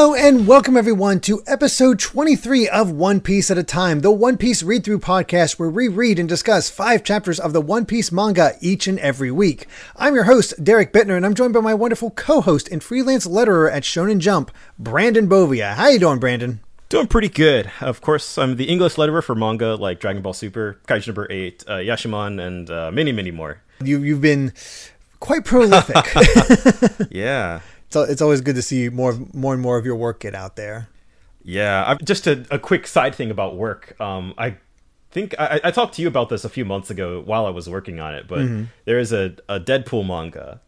Hello and welcome everyone to episode 23 of One Piece at a Time, the One Piece read through podcast where we read and discuss five chapters of the One Piece manga each and every week. I'm your host, Derrick Bitner, and I'm joined by my wonderful co-host and freelance letterer at Shonen Jump, Brandon Bovia. How you doing, Brandon? Doing pretty good. Of course, I'm the English letterer for manga like Dragon Ball Super, Kaiju number 8, uh, Yashimon, and uh, many, many more. You, you've been quite prolific. Yeah. So it's always good to see more, more and more of your work get out there. Yeah. i just a, a quick side thing about work. Um, I think I, I talked to you about this a few months ago while I was working on it, but there is a, a Deadpool manga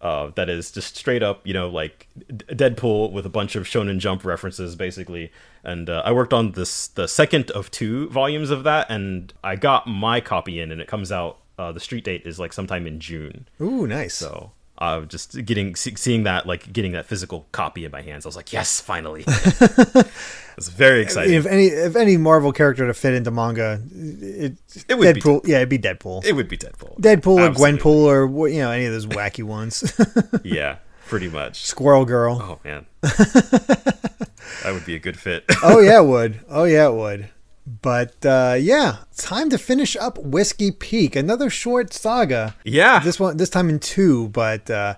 uh, that is just straight up, you know, like Deadpool with a bunch of Shonen Jump references, basically. And uh, I worked on this the second of two volumes of that, and I got my copy in, and it comes out. Uh, the street date is like sometime in June. Ooh, nice. So uh, just getting seeing that like getting that physical copy in my hands, I was like, yes, finally. it's very exciting. if any if any Marvel character to fit into manga, it, It would be Deadpool. yeah, it'd be Deadpool. it would be Deadpool. Deadpool or Gwenpool or you know any of those wacky ones. Yeah, pretty much. Squirrel Girl. Oh man, that would be a good fit. Oh yeah, it would. Oh yeah, it would. But uh, yeah, time to finish up Whiskey Peak, another short saga. yeah, This one, this time in two. But uh,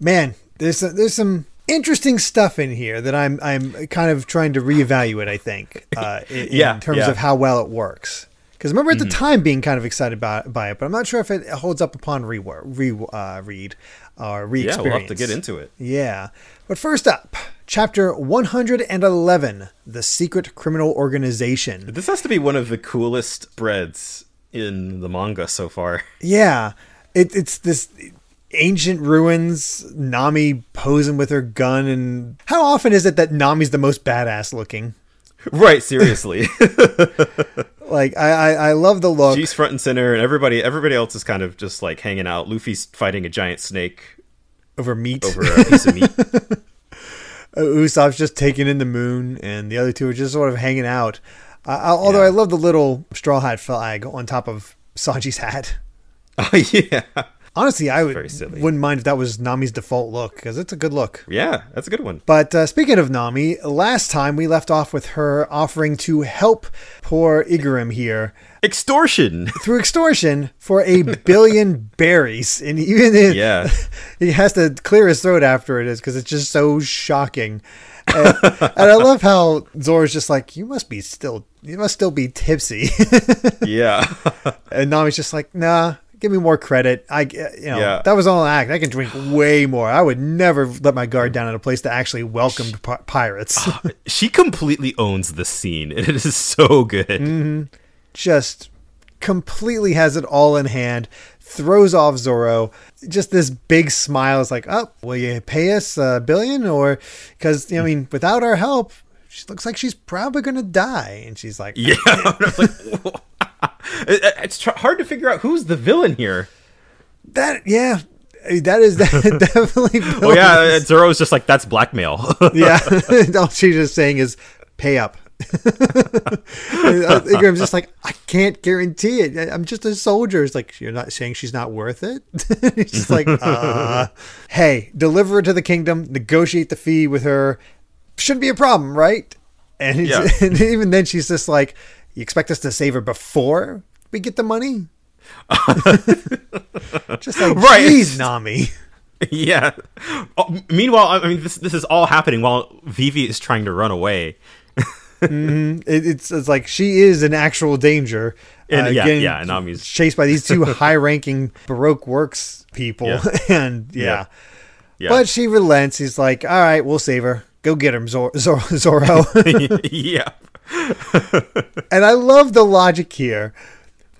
man, there's there's some interesting stuff in here that I'm I'm kind of trying to reevaluate. I think, uh, in, in terms yeah. Mm-hmm. of how well it works. Because remember at the time being kind of excited by, by it, but I'm not sure if it holds up upon re, re uh, read or re yeah. We'll have to get into it. Yeah. But first up, chapter 111 The Secret Criminal Organization. This has to be one of the coolest spreads in the manga so far. Yeah. It, it's this ancient ruins, Nami posing with her gun. And how often is it that Nami's the most badass looking? right, seriously. Like, I, I, I love the look. She's front and center, and everybody everybody else is kind of just like hanging out. Luffy's fighting a giant snake over meat. over a piece of meat. Uh, Usopp's just taking in the moon, and the other two are just sort of hanging out. Uh, I- although Yeah. I love the little straw hat flag on top of Sanji's hat. oh yeah, Honestly, I would, wouldn't mind if that was Nami's default look because it's a good look. yeah, that's a good one. But uh, speaking of Nami, last time we left off with her offering to help poor Igaram here Extortion. through extortion for a billion berries, and even if Yeah. he has to clear his throat after it is because it's just so shocking. And, and I love how Zoro's just like, "You must be still, you must still be tipsy," Yeah. and Nami's just like, "Nah." Give me more credit. I, you know, Yeah. that was all an act. I can drink way more. I would never let my guard down at a place that actually welcomed pi- pirates. she completely owns the scene. and It is so good. Mm-hmm. just completely has it all in hand, throws off Zoro. Just this big smile is like, oh, will you pay us a billion? Or because, I mean, without our help, she looks like she's probably going to die. And she's like, Yeah. I was like, "Whoa." It- it's tr- hard to figure out who's the villain here. that, yeah, that is definitely. Oh yeah, and Zoro's just like that's blackmail. yeah. all she's just saying is pay up. Igaram's just like, I can't guarantee it. I'm just a soldier. It's like, you're not saying she's not worth it? He's just like, uh, hey, deliver her to the kingdom, negotiate the fee with her. Shouldn't be a problem, right? And, Yeah. and even then she's just like, you expect us to save her before we get the money? just like, Right. geez, Nami. yeah. Oh, meanwhile, I mean, this this is all happening while Vivi is trying to run away. It, it's it's like she is an actual danger. uh, And yeah, getting yeah, and Nami's- chased by these two high-ranking Baroque works people, Yeah. and yeah. Yeah. but she relents. He's like, "All right, we'll save her. Go get him, Zor- Zor- Zoro." yeah. and I love the logic here.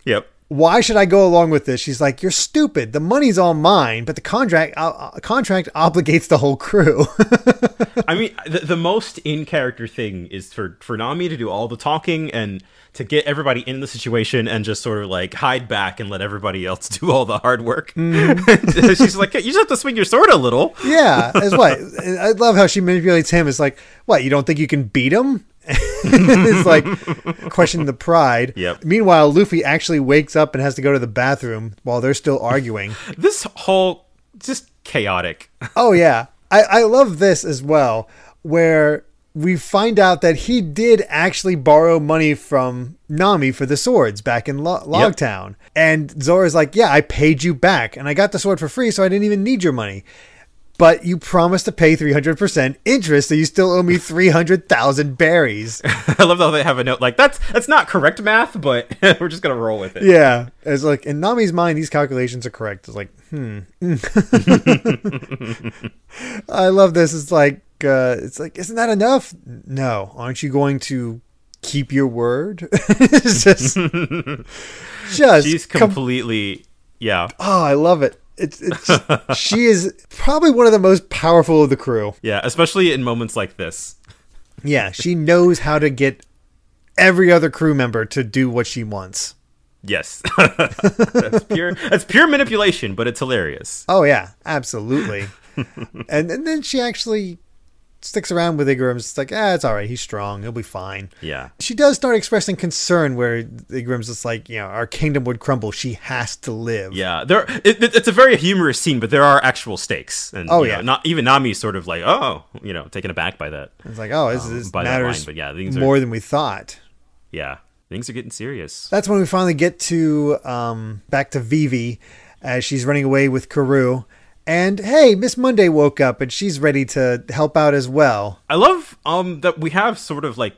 Yep. Why should I go along with this? She's like, "You're stupid. The money's all mine, but the contract uh, uh, contract obligates the whole crew." I mean, the, the most in character thing is for for Nami to do all the talking and to get everybody in the situation and just sort of like hide back and let everybody else do all the hard work. She's like, you just have to swing your sword a little. Yeah, as what? I love how she manipulates him. It's like, what? You don't think you can beat him? it's like questioning the pride. Yep. Meanwhile, Luffy actually wakes up and has to go to the bathroom while they're still arguing. This whole just chaotic. Oh yeah, I I love this as well. where we find out that he did actually borrow money from Nami for the swords back in Lo- Logtown. And Zoro's like, Yeah, I paid you back and I got the sword for free, so I didn't even need your money. But you promised to pay 300% interest, so you still owe me 300,000 berries. I love how they have a note like that's that's not correct math, but we're just gonna roll with it. Yeah. It's like, in Nami's mind, these calculations are correct. It's like, hmm. I love this. It's like, uh, it's like, isn't that enough? No. Aren't you going to keep your word? it's just, just She's com- completely yeah. oh, I love it. It's, it's she is probably one of the most powerful of the crew. Yeah, especially in moments like this. Yeah, she knows how to get every other crew member to do what she wants. Yes. that's pure that's pure manipulation, but it's hilarious. Oh yeah, absolutely. and and then she actually sticks around with Igaram. It's like, ah, it's all right. He's strong. He'll be fine. Yeah. She does start expressing concern where Igaram's just like, you know, our kingdom would crumble. She has to live. Yeah, there. It, it- it's a very humorous scene, but there are actual stakes, and Oh, you know, yeah. not even Nami's sort of like, oh, you know, taken aback by that. It's like, oh, this, Um, this matters line, but yeah, things are- more than we thought. Yeah, things are getting serious. That's when we finally get to um, back to Vivi as she's running away with Karoo. And hey, Miss Monday woke up and she's ready to help out as well. I love um that we have sort of like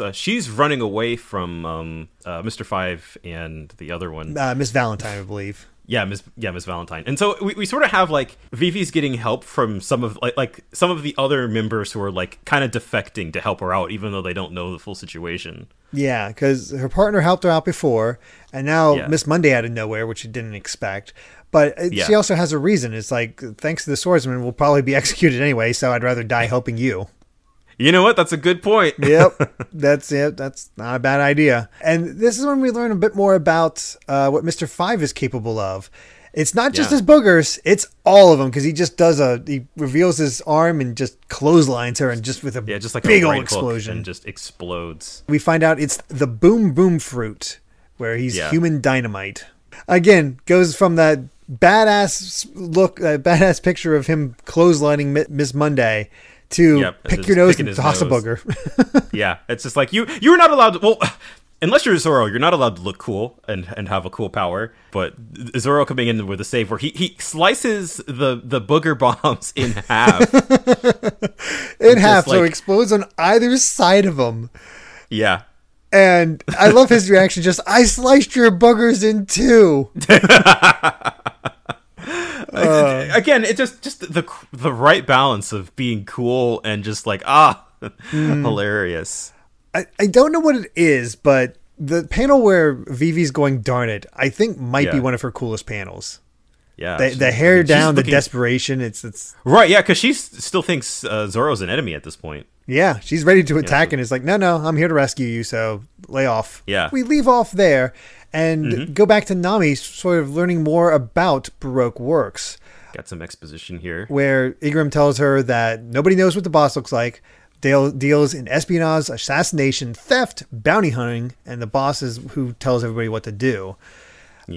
uh, she's running away from um uh, Mr. Five and the other one. Uh, Miss Valentine, I believe. Yeah, Miss yeah Miss Valentine. And so we, we sort of have like Vivi's getting help from some of like like some of the other members who are like kind of defecting to help her out, even though they don't know the full situation. Yeah, because her partner helped her out before, and now Yeah. Miss Monday out of nowhere, which she didn't expect. But uh, Yeah. she also has a reason. It's like, thanks to the swordsman, we'll probably be executed anyway, so I'd rather die helping you. You know what? That's a good point. Yep, that's it. That's not a bad idea. And this is when we learn a bit more about uh, what Mister Five is capable of. It's not just Yeah. his boogers; it's all of them. Because he just does a he reveals his arm and just clotheslines her, and just with a Yeah, just like big old explosion. and just explodes. we find out it's the boom boom fruit where he's Yeah. human dynamite again goes from that badass look uh, badass picture of him clotheslining miss monday to Yep, pick your nose and toss a nose. booger Yeah, it's just like you you were not allowed to. Well, unless you're Zoro, you're not allowed to look cool and and have a cool power. But Zoro coming in with a save where he he slices the the booger bombs in half. in half so it explodes on either side of him yeah, and i love his reaction just i sliced your boogers in two Uh. again, it just just the the right balance of being cool and just like ah, Hmm. hilarious. I, I don't know what it is but the panel where Vivi's going darn it i think might be one of her coolest panels Yeah, the, the hair down the looking- desperation it's it's Right, yeah, because she still thinks uh, Zoro's an enemy at this point. Yeah, she's ready to attack so- and is like, no, no, I'm here to rescue you, so lay off. Yeah. We leave off there and go back to Nami, sort of learning more about Baroque works, Got some exposition here. where Igaram tells her that nobody knows what the boss looks like. Dale deals in espionage, assassination, theft, bounty hunting, and the boss is who tells everybody what to do.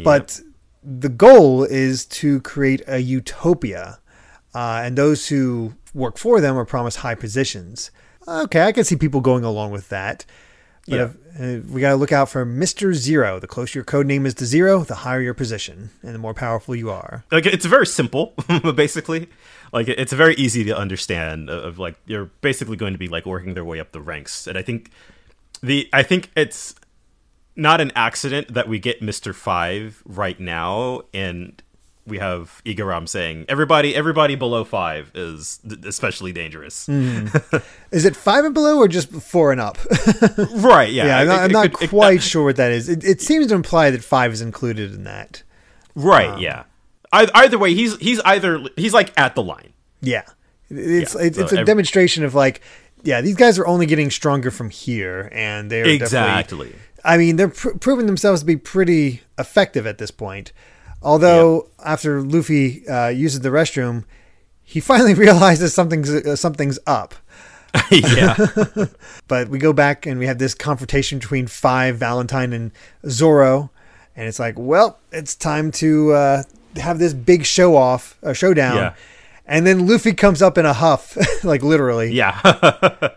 But the goal is to create a utopia, uh, and those who work for them are promised high positions. Okay, I can see people going along with that. But Yeah. if, uh, we got to look out for Mr. Zero. The closer your code name is to zero, the higher your position and the more powerful you are. like it's very simple basically like it's very easy to understand of like you're basically going to be like working their way up the ranks and i think the i think it's not an accident that we get mr 5 right now and we have Igaram saying everybody everybody below 5 is especially dangerous hmm. Is it five and below or just four and up? right yeah yeah, I'm it- not, I'm it not could- it- quite uh, sure what that is. It, it seems to imply that five is included in that. right um, yeah either, either way he's he's either he's like at the line Yeah, it's Yeah, it's, so it's a ev- demonstration of like, yeah, these guys are only getting stronger from here, and they're definitely- exactly I mean, they're pr- proving themselves to be pretty effective at this point. Although after Luffy uh, uses the restroom, he finally realizes something's uh, something's up. yeah But we go back and we have this confrontation between Five, Valentine, and Zoro, and it's like, well, it's time to uh, have this big show off, uh, showdown. Yeah. And then Luffy comes up in a huff, like literally. Yeah.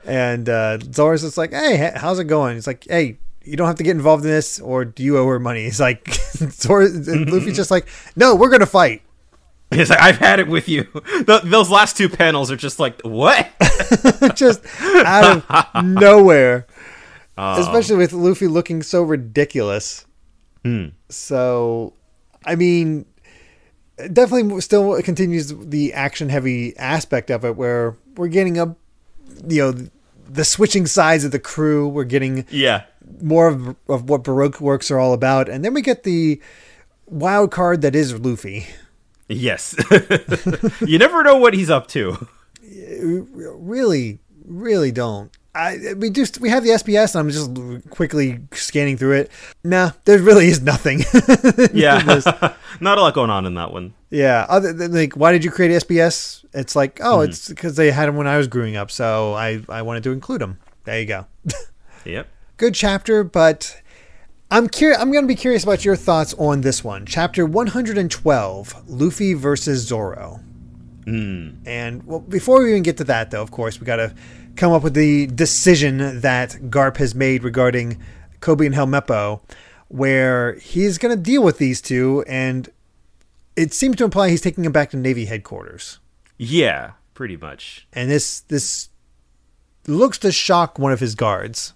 And uh, Zoro's just like, hey, how's it going? He's like, hey, you don't have to get involved in this, or do you owe her money? He's like, Zoro, Luffy's just like, no, we're going to fight. He's like, I've had it with you. Th those last two panels are just like, what? just out of nowhere. Oh. Especially with Luffy looking so ridiculous. Hmm. So, I mean, definitely still continues the action heavy aspect of it where we're getting a, you know, the switching sides of the crew. We're getting yeah. More of, of what Baroque works are all about. And then we get the wild card that is Luffy. Yes. you never know what he's up to. really, really don't. I we just we have the SBS and I'm just quickly scanning through it. Nah, there really is nothing. Yeah. Not a lot going on in that one. yeah. Other than like, why did you create SBS? It's like, oh, hmm. it's because they had them when I was growing up, so I I wanted to include them. There you go. Yep. Good chapter, but I'm curious. I'm going to be curious about your thoughts on this one, chapter 112, Luffy versus Zoro. Hmm. And well, before we even get to that, though, of course, we got to come up with the decision that Garp has made regarding Koby and Helmeppo, where he's going to deal with these two, and it seems to imply he's taking them back to Navy headquarters. Yeah, pretty much. And this this looks to shock one of his guards.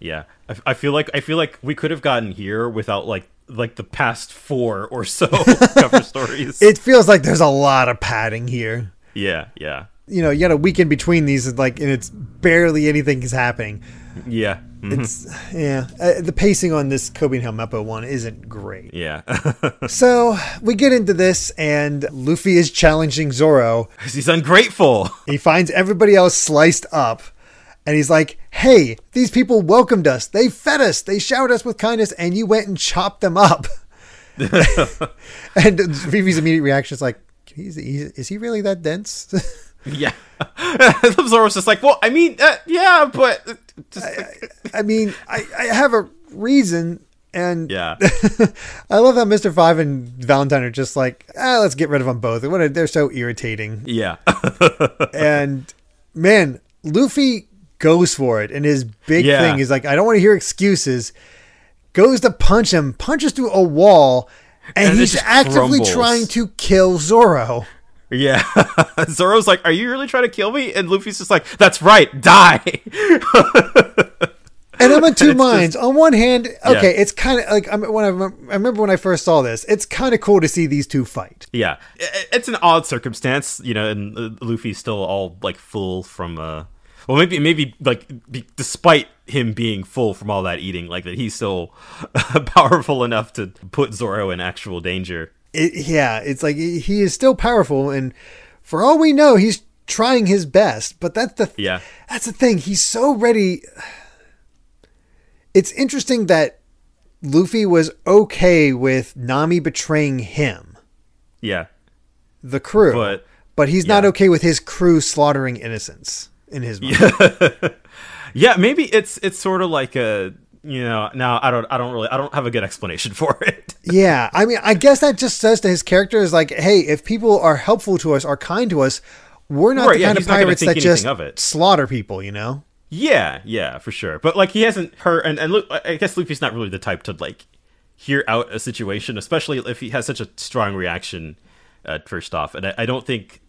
Yeah. I, I feel like I feel like we could have gotten here without like like the past four or so cover stories. It feels like there's a lot of padding here. yeah, yeah. You know, you got a week in between these, and like, and it's barely anything is happening. Yeah. mhm, It's yeah, uh, the pacing on this Koby and Helmeppo one isn't great. Yeah. So we get into this, and Luffy is challenging Zoro. he's ungrateful. He finds everybody else sliced up, and he's like, "Hey, these people welcomed us. They fed us. They showered us with kindness, and you went and chopped them up." and Vivi's immediate reaction is like, "He's, he's is he really that dense?" Yeah. Zoro's just like, well, I mean, uh, yeah, but uh, just like, I mean, I, I have a reason, and yeah, I love how Mister Five and Valentine are just like, ah, let's get rid of them both. They're so irritating. yeah, and man, Luffy goes for it, and his big Yeah. thing is like, I don't want to hear excuses. Goes to punch him, punches through a wall, and, And he's actively crumbles. trying to kill Zoro. yeah. Zoro's like, are you really trying to kill me? And Luffy's just like, that's right, die. And I'm in two It's minds. On one hand, okay, Yeah. it's kind of like I'm, when I, I remember when I first saw this. It's kind of cool to see these two fight. yeah, it's an odd circumstance, you know, and uh, Luffy's still all like full from, uh, well, maybe, maybe like, be, despite him being full from all that eating, like that he's still powerful enough to put Zoro in actual danger. It, yeah, it's like he is still powerful, and for all we know, he's trying his best. But that's the Yeah. that's the thing. He's so ready. It's interesting that Luffy was okay with Nami betraying him, Yeah. the crew, But- but he's not okay with his crew slaughtering innocents in his mind. Yeah, maybe it's it's sort of like a you know now I don't I don't really I don't have a good explanation for it. Yeah, I mean, I guess that just says to his character is like, hey, if people are helpful to us, are kind to us, we're not Right, the yeah, kind of he's not gonna pirates that just of it. slaughter people, you know? yeah, yeah, for sure. But like he hasn't heard and and look, I guess Luffy's not really the type to like hear out a situation, especially if he has such a strong reaction at first off. And I, I don't think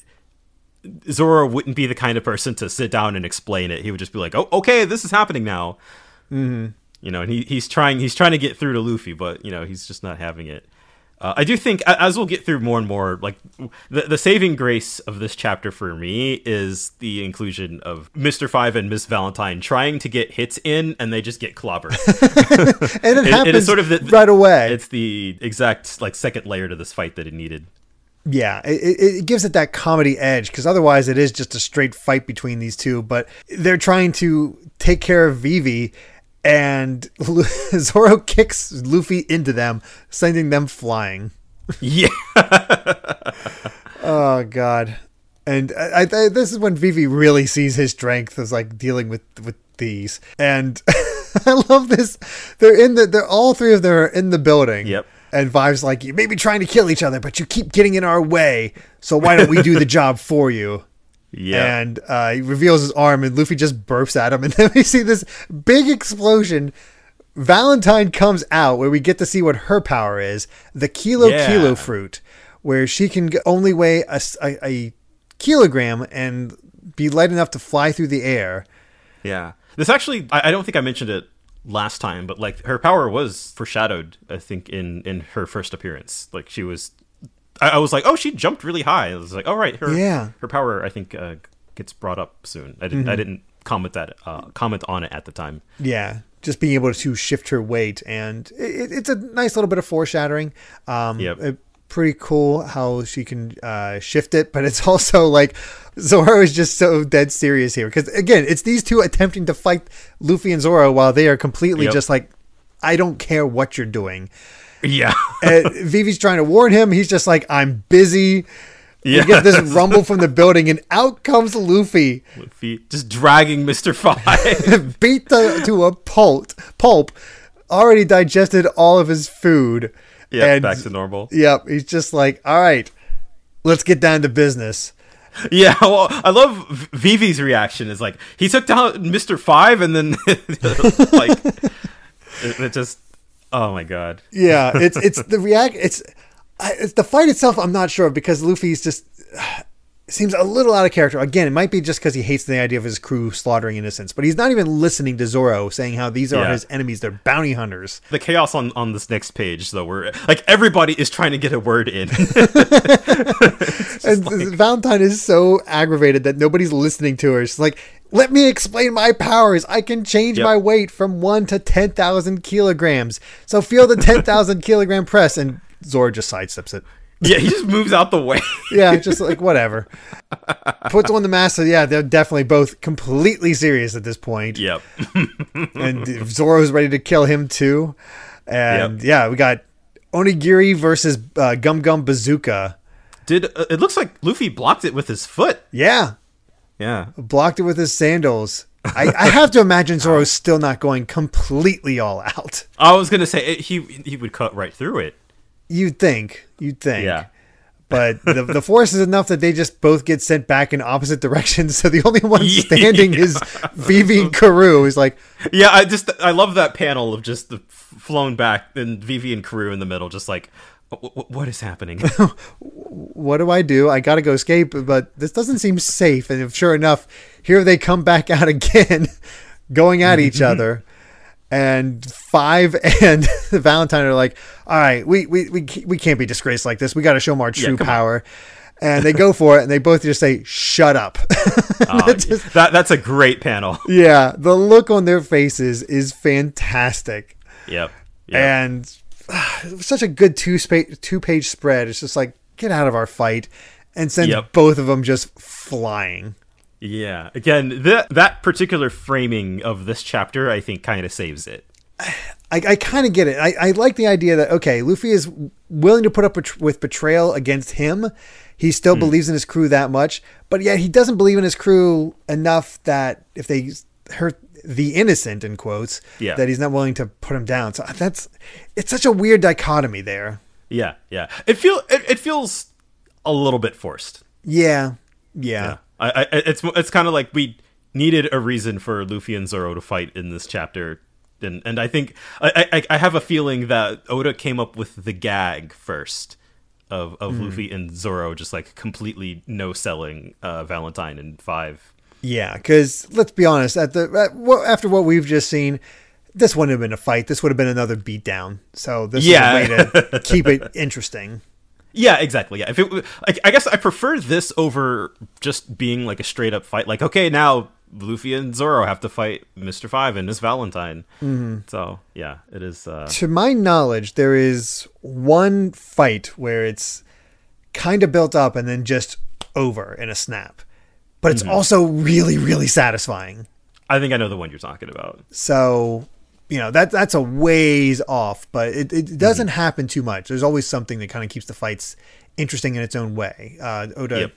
Zoro wouldn't be the kind of person to sit down and explain it. He would just be like, "Oh, okay, this is happening now." Mm-hmm. You know, and he, he's trying he's trying to get through to Luffy, but you know he's just not having it. Uh, I do think as we'll get through more and more, like the the saving grace of this chapter for me is the inclusion of Mister Five and Miss Valentine trying to get hits in, and they just get clobbered. And it, It- it happens sort of the- right away. it's the exact like second layer to this fight that it needed. Yeah, it, it gives it that comedy edge because otherwise it is just a straight fight between these two. But they're trying to take care of Vivi, and Zoro kicks Luffy into them, sending them flying. Yeah. Oh God! And I, I, this is when Vivi really sees his strength as like dealing with with these. And I love this. They're in the. They're all three of them are in the building. Yep. And Vivi's like, you may be trying to kill each other, but you keep getting in our way. So why don't we do the job for you? Yeah. And uh, he reveals his arm, and Luffy just burps at him. And then we see this big explosion. Valentine comes out where we get to see what her power is the Kilo Yeah. Kilo fruit, where she can only weigh a kilogram and be light enough to fly through the air. Yeah. This actually, I, I don't think I mentioned it last time, but like her power was foreshadowed, I think, in in her first appearance. Like she was, I, I was like, oh, she jumped really high. I was like, all right, her Yeah. her power, I think, uh, gets brought up soon. I didn't I didn't comment that uh, comment on it at the time. Yeah, just being able to shift her weight, and it, it's a nice little bit of foreshadowing. Um, Yep. it- pretty cool how she can uh, shift it, but it's also like Zoro is just so dead serious here because again, it's these two attempting to fight Luffy and Zoro while they are completely Yep. just like, I don't care what you're doing. Yeah. And Vivi's trying to warn him. He's just like, I'm busy. yeah. You get this rumble from the building, and out comes Luffy. Luffy just dragging Mister Five. beat the, to a pulp, pulp, already digested all of his food. Yeah. and, back to normal. Yep, he's just like, all right, let's get down to business. Yeah, well, I love Vivi's reaction. Is like he took down Mister Five, and then like it, it just. Oh my god. Yeah, it's it's the react. It's, I, it's the fight itself. I'm not sure because Luffy's just seems a little out of character. Again, it might be just because he hates the idea of his crew slaughtering innocents, but he's not even listening to Zoro saying how these are Yeah. his enemies. They're bounty hunters. The chaos on on this next page, though, where like everybody is trying to get a word in. And Valentine is so aggravated that nobody's listening to her. She's like, let me explain my powers. I can change Yep. my weight from one to 10,000 kilograms. So feel the 10,000 kilogram press. And Zoro just sidesteps it. yeah, he just moves out the way. Yeah, just like whatever. Puts on the mask. So yeah, they're definitely both completely serious at this point. yep. And Zoro's ready to kill him too. And yeah, we got Onigiri versus uh, Gum Gum Bazooka. Did uh, it looks like Luffy blocked it with his foot? Yeah, Yeah. blocked it with his sandals. I, I have to imagine Zoro's still not going completely all out. I was gonna say it, he he would cut right through it. You'd think. You'd think. Yeah. But the, the force is enough that they just both get sent back in opposite directions. So the only one Yeah. standing is Vivi and Karoo. He's like, Yeah, I just I love that panel of just the flown back and Vivi and Karoo in the middle, just like "Wh- wh- what is happening? what do I do? I gotta go escape, but this doesn't seem safe. And if sure enough, here they come back out again, going at each other. And Five and Valentine are like, all right, we we we, we can't be disgraced like this. We got to show them our true on. power. And they go for it, and they both just say, "Shut up." Uh, that that's a great panel. yeah, the look on their faces is fantastic, Yep. yep. and was such a good two spa- two page spread. It's just like get out of our fight, and send Yep. both of them just flying. Yeah. Again, that that particular framing of this chapter, I think, kind of saves it. I, I kind of get it. I, I like the idea that okay, Luffy is willing to put up with betrayal against him. He still Hmm. believes in his crew that much, but yet he doesn't believe in his crew enough that if they hurt the innocent in quotes, Yeah. that he's not willing to put him down. So that's it's such a weird dichotomy there. Yeah. Yeah. It feel it, it feels a little bit forced. Yeah, yeah, I, I it's it's kind of like we needed a reason for Luffy and Zoro to fight in this chapter, and and I think I I, I have a feeling that Oda came up with the gag first of of Luffy and Zoro just like completely no selling uh, Valentine and Five. yeah. Because let's be honest, at the at, after what we've just seen. This wouldn't have been a fight. This would have been another beatdown. So this Yeah. is a way to keep it interesting. Yeah, exactly. Yeah, if it, I, I guess I prefer this over just being like a straight up fight. Like, okay, now Luffy and Zoro have to fight Mister Five and Miss Valentine. Mm-hmm. So yeah, it is. Uh, to my knowledge, there is one fight where it's kind of built up and then just over in a snap. But it's also really, really satisfying. I think I know the one you're talking about. So, you know, that that's a ways off, but it, it doesn't happen too much. There's always something that kind of keeps the fights interesting in its own way. Uh, Oda Yep.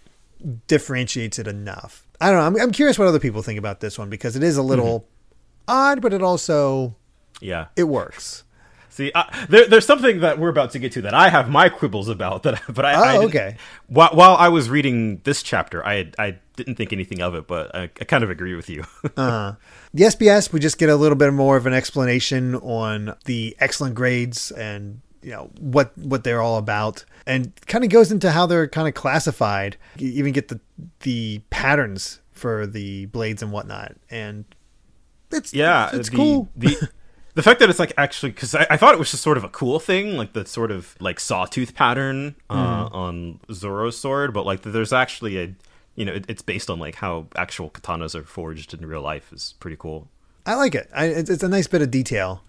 differentiates it enough. I don't know. I'm, I'm curious what other people think about this one because it is a little odd, but it also Yeah. it works. See, uh, there, there's something that we're about to get to that I have my quibbles about. That, but I, Oh, I okay. While, while I was reading this chapter, I I didn't think anything of it, but I, I kind of agree with you. The SBS, we just get a little bit more of an explanation on the excellent grades and you know what what they're all about, and kind of goes into how they're kind of classified. You even get the the patterns for the blades and whatnot, and it's yeah, it's the, cool. The, the fact that it's like actually because I, I thought it was just sort of a cool thing, like the sort of like sawtooth pattern uh, Mm-hmm. on Zoro's sword, but like there's actually a you know it, it's based on like how actual katanas are forged in real life is pretty cool. I like it. I, it's, it's a nice bit of detail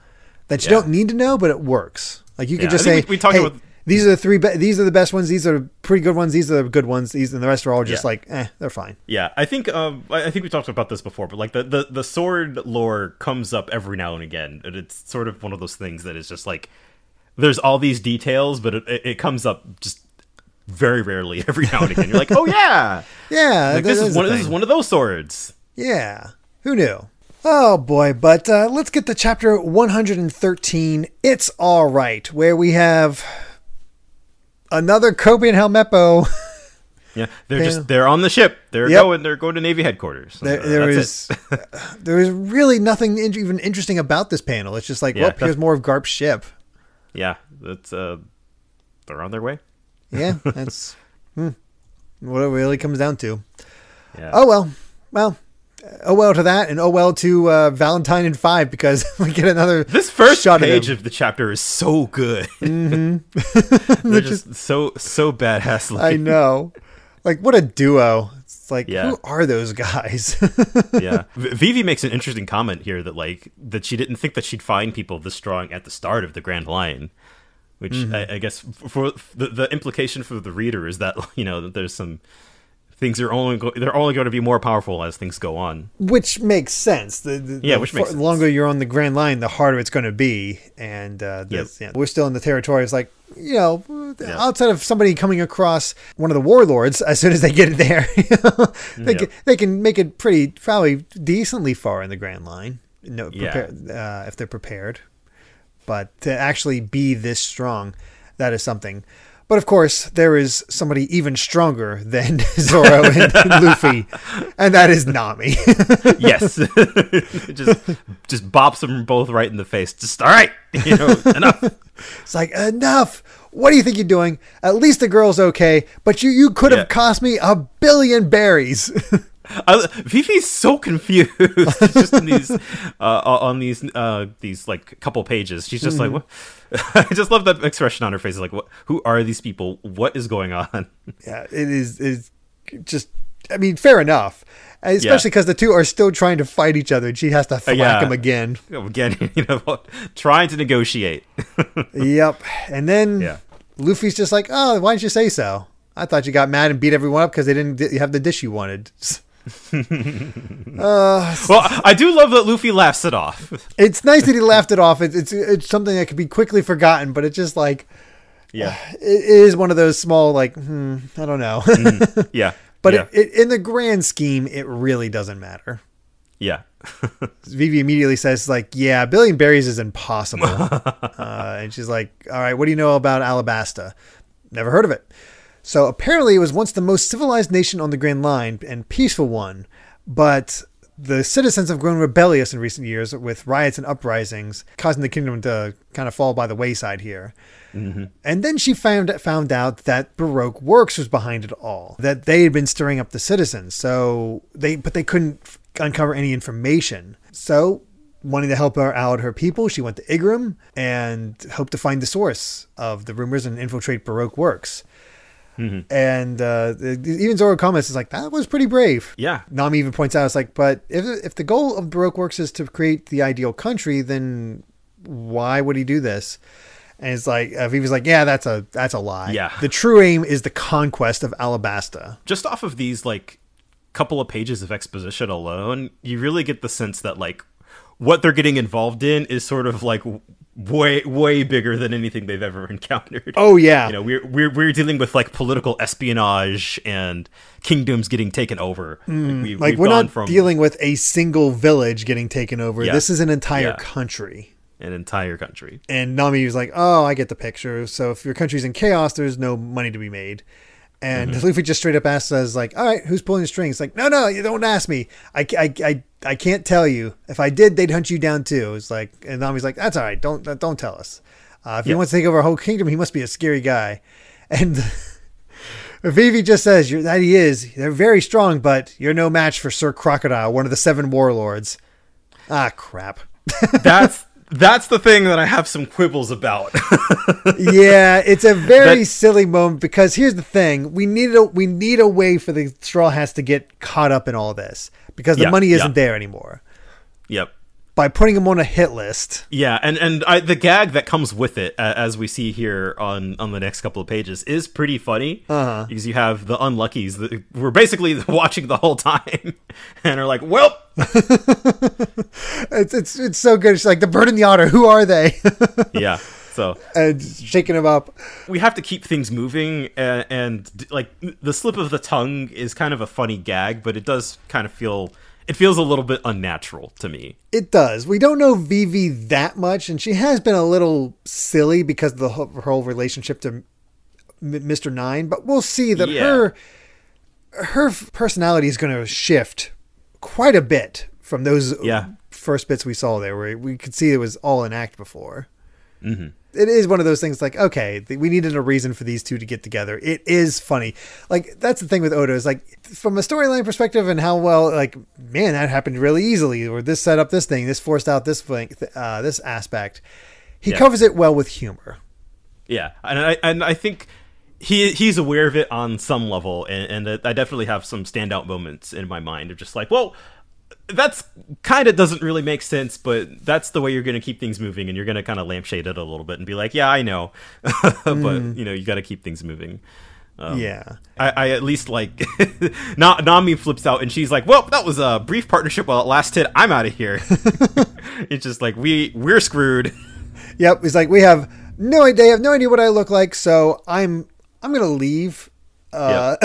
that you Yeah. don't need to know, but it works. Like you could Yeah, just say, we- we talked "Hey, about- these are the three. Be- these are the best ones. These are pretty good ones. These are the good ones. These and the rest are all just Yeah. like, eh, they're fine. Yeah, I think um, I I think we talked about this before, but like the, the the sword lore comes up every now and again, and it's sort of one of those things that is just like there's all these details, but it, it comes up just very rarely every now and again. You're like, oh yeah, Yeah, like this is one this is one of those swords. Yeah, who knew? Oh boy, but uh, let's get to chapter 113. It's all right, where we have another Koby and Helmeppo. Yeah, they're just they're on the ship. They're Yep. going. They're going to Navy headquarters. There, Uh, there is there is really nothing in- even interesting about this panel. It's just like, Yeah, well, here's more of Garp's ship. yeah, that's uh, they're on their way. Yeah, that's hmm, what it really comes down to. Yeah. Oh well, well, oh well to that, and oh well to uh, Valentine and Five because we get another This first shot page of, of the chapter is so good. Mm-hmm. They're just so so badass. I know, like what a duo. It's like Yeah. who are those guys? yeah. Vivi makes an interesting comment here that like that she didn't think that she'd find people this strong at the start of the Grand Line, which Mm-hmm. I, I guess f- for the the implication for the reader is that you know that there's some things are only go- they're only going to be more powerful as things go on. which makes sense. The, the, Yeah, the which makes sense. longer you're on the Grand Line, the harder it's going to be. And uh, this, yeah, we're still in the territory. It's like you know, Yeah. outside of somebody coming across one of the warlords, as soon as they get there, they Yeah. can they can make it pretty probably decently far in the Grand Line. No, Yeah. uh, if they're prepared. But to actually be this strong, that is something. But of course, there is somebody even stronger than Zoro and Luffy, and that is Nami. yes, just just bops them both right in the face. Just all right, you know, enough. It's like enough. What do you think you're doing? At least the girl's okay, but you you could have Yeah. cost me a billion berries. I, Vivi's so confused just in these uh, on these uh, these like couple pages. She's just like, what? I just love that expression on her face. Like, what? Who are these people? What is going on? yeah, it is is just. I mean, fair enough, especially Yeah. because the two are still trying to fight each other, and she has to thwack yeah. him again. Again, you know, trying to negotiate. yep. And then Yeah. Luffy's just like, "Oh, why didn't you say so? I thought you got mad and beat everyone up because they didn't have the dish you wanted." uh, well, I do love that Luffy laughs it off. it's nice that he laughed it off. It's, it's it's something that could be quickly forgotten, but it's just like Yeah, it is one of those small like hmm, I don't know. yeah, but yeah, it, it, in the grand scheme, it really doesn't matter. yeah. Vivi immediately says like, "Yeah, a billion berries is impossible," uh, and she's like, "All right, what do you know about Alabasta? Never heard of it." So apparently, it was once the most civilized nation on the Grand Line and peaceful one, but the citizens have grown rebellious in recent years with riots and uprisings, causing the kingdom to kind of fall by the wayside here. Mm-hmm. And then she found found out that Baroque Works was behind it all. That they had been stirring up the citizens. So they but they couldn't f- uncover any information. So wanting to help her out her people, she went to Igaram and hoped to find the source of the rumors and infiltrate Baroque Works. And uh, even Zoro comments is like that was pretty brave. Yeah. Nami even points out it's like, but if if the goal of Baroque Works is to create the ideal country, then why would he do this? And it's like uh, Vivi's like, yeah, that's a that's a lie. Yeah. the true aim is the conquest of Alabasta. just off of these like couple of pages of exposition alone, you really get the sense that like what they're getting involved in is sort of like way way bigger than anything they've ever encountered. Oh yeah, You know, we're we're we're dealing with like political espionage and kingdoms getting taken over. Like, we, Mm, like we're not from dealing with a single village getting taken over. Yeah. This is an entire Yeah. country. an entire country. And Nami was like, "Oh, I get the picture. So if your country's in chaos, there's no money to be made." And Mm-hmm. Luffy just straight up asks us, like, "All right, who's pulling the strings?" Like, "No, no, you don't ask me. I, I, I, I can't tell you. If I did, they'd hunt you down too." It's like, and Nami's like, "That's all right. Don't, don't tell us. Uh, if he wants to take over a whole kingdom, he must be a scary guy." And Vivi just says you're, that he is. They're very strong, but you're no match for Sir Crocodile, one of the seven warlords. Ah, crap. That's that's the thing that I have some quibbles about. yeah, it's a very That- silly moment because here's the thing: we need a we need a way for the Straw Hats to get caught up in all this because the Yeah, money isn't yeah. there anymore. yep. By putting them on a hit list, Yeah, and and I, the gag that comes with it, uh, as we see here on on the next couple of pages, is pretty funny Uh-huh. because you have the unluckies that were basically watching the whole time and are like, "Well, it's it's it's so good. It's like the bird and the otter. Who are they? yeah." So and shaking them up. we have to keep things moving, and, and like the slip of the tongue is kind of a funny gag, but it does kind of feel it feels a little bit unnatural to me. It does. We don't know Vivi that much, and she has been a little silly because of the whole, her whole relationship to Mr. Nine. But we'll see that Yeah. her her personality is going to shift quite a bit from those Yeah. first bits we saw there, where we could see it was all in act before. Mm-hmm. It is one of those things like, okay, we needed a reason for these two to get together. It is funny. Like, that's the thing with Oda is like, from a storyline perspective and how well, like, man, that happened really easily, or this set up this thing, this forced out this thing, uh, this aspect. He Yeah. covers it well with humor. Yeah, and I and I think he he's aware of it on some level, and, and I definitely have some standout moments in my mind of just like, well, that's kind of doesn't really make sense, but that's the way you're going to keep things moving, and you're going to kind of lampshade it a little bit and be like, yeah, I know, but you know, you got to keep things moving. Um, yeah. I, I at least like Na- Nami flips out and she's like, "Well, that was a brief partnership while it lasted. I'm out of here." it's just like we we're screwed. Yep. He's like, we have no idea, they have no idea what I look like, so I'm I'm gonna leave. Uh,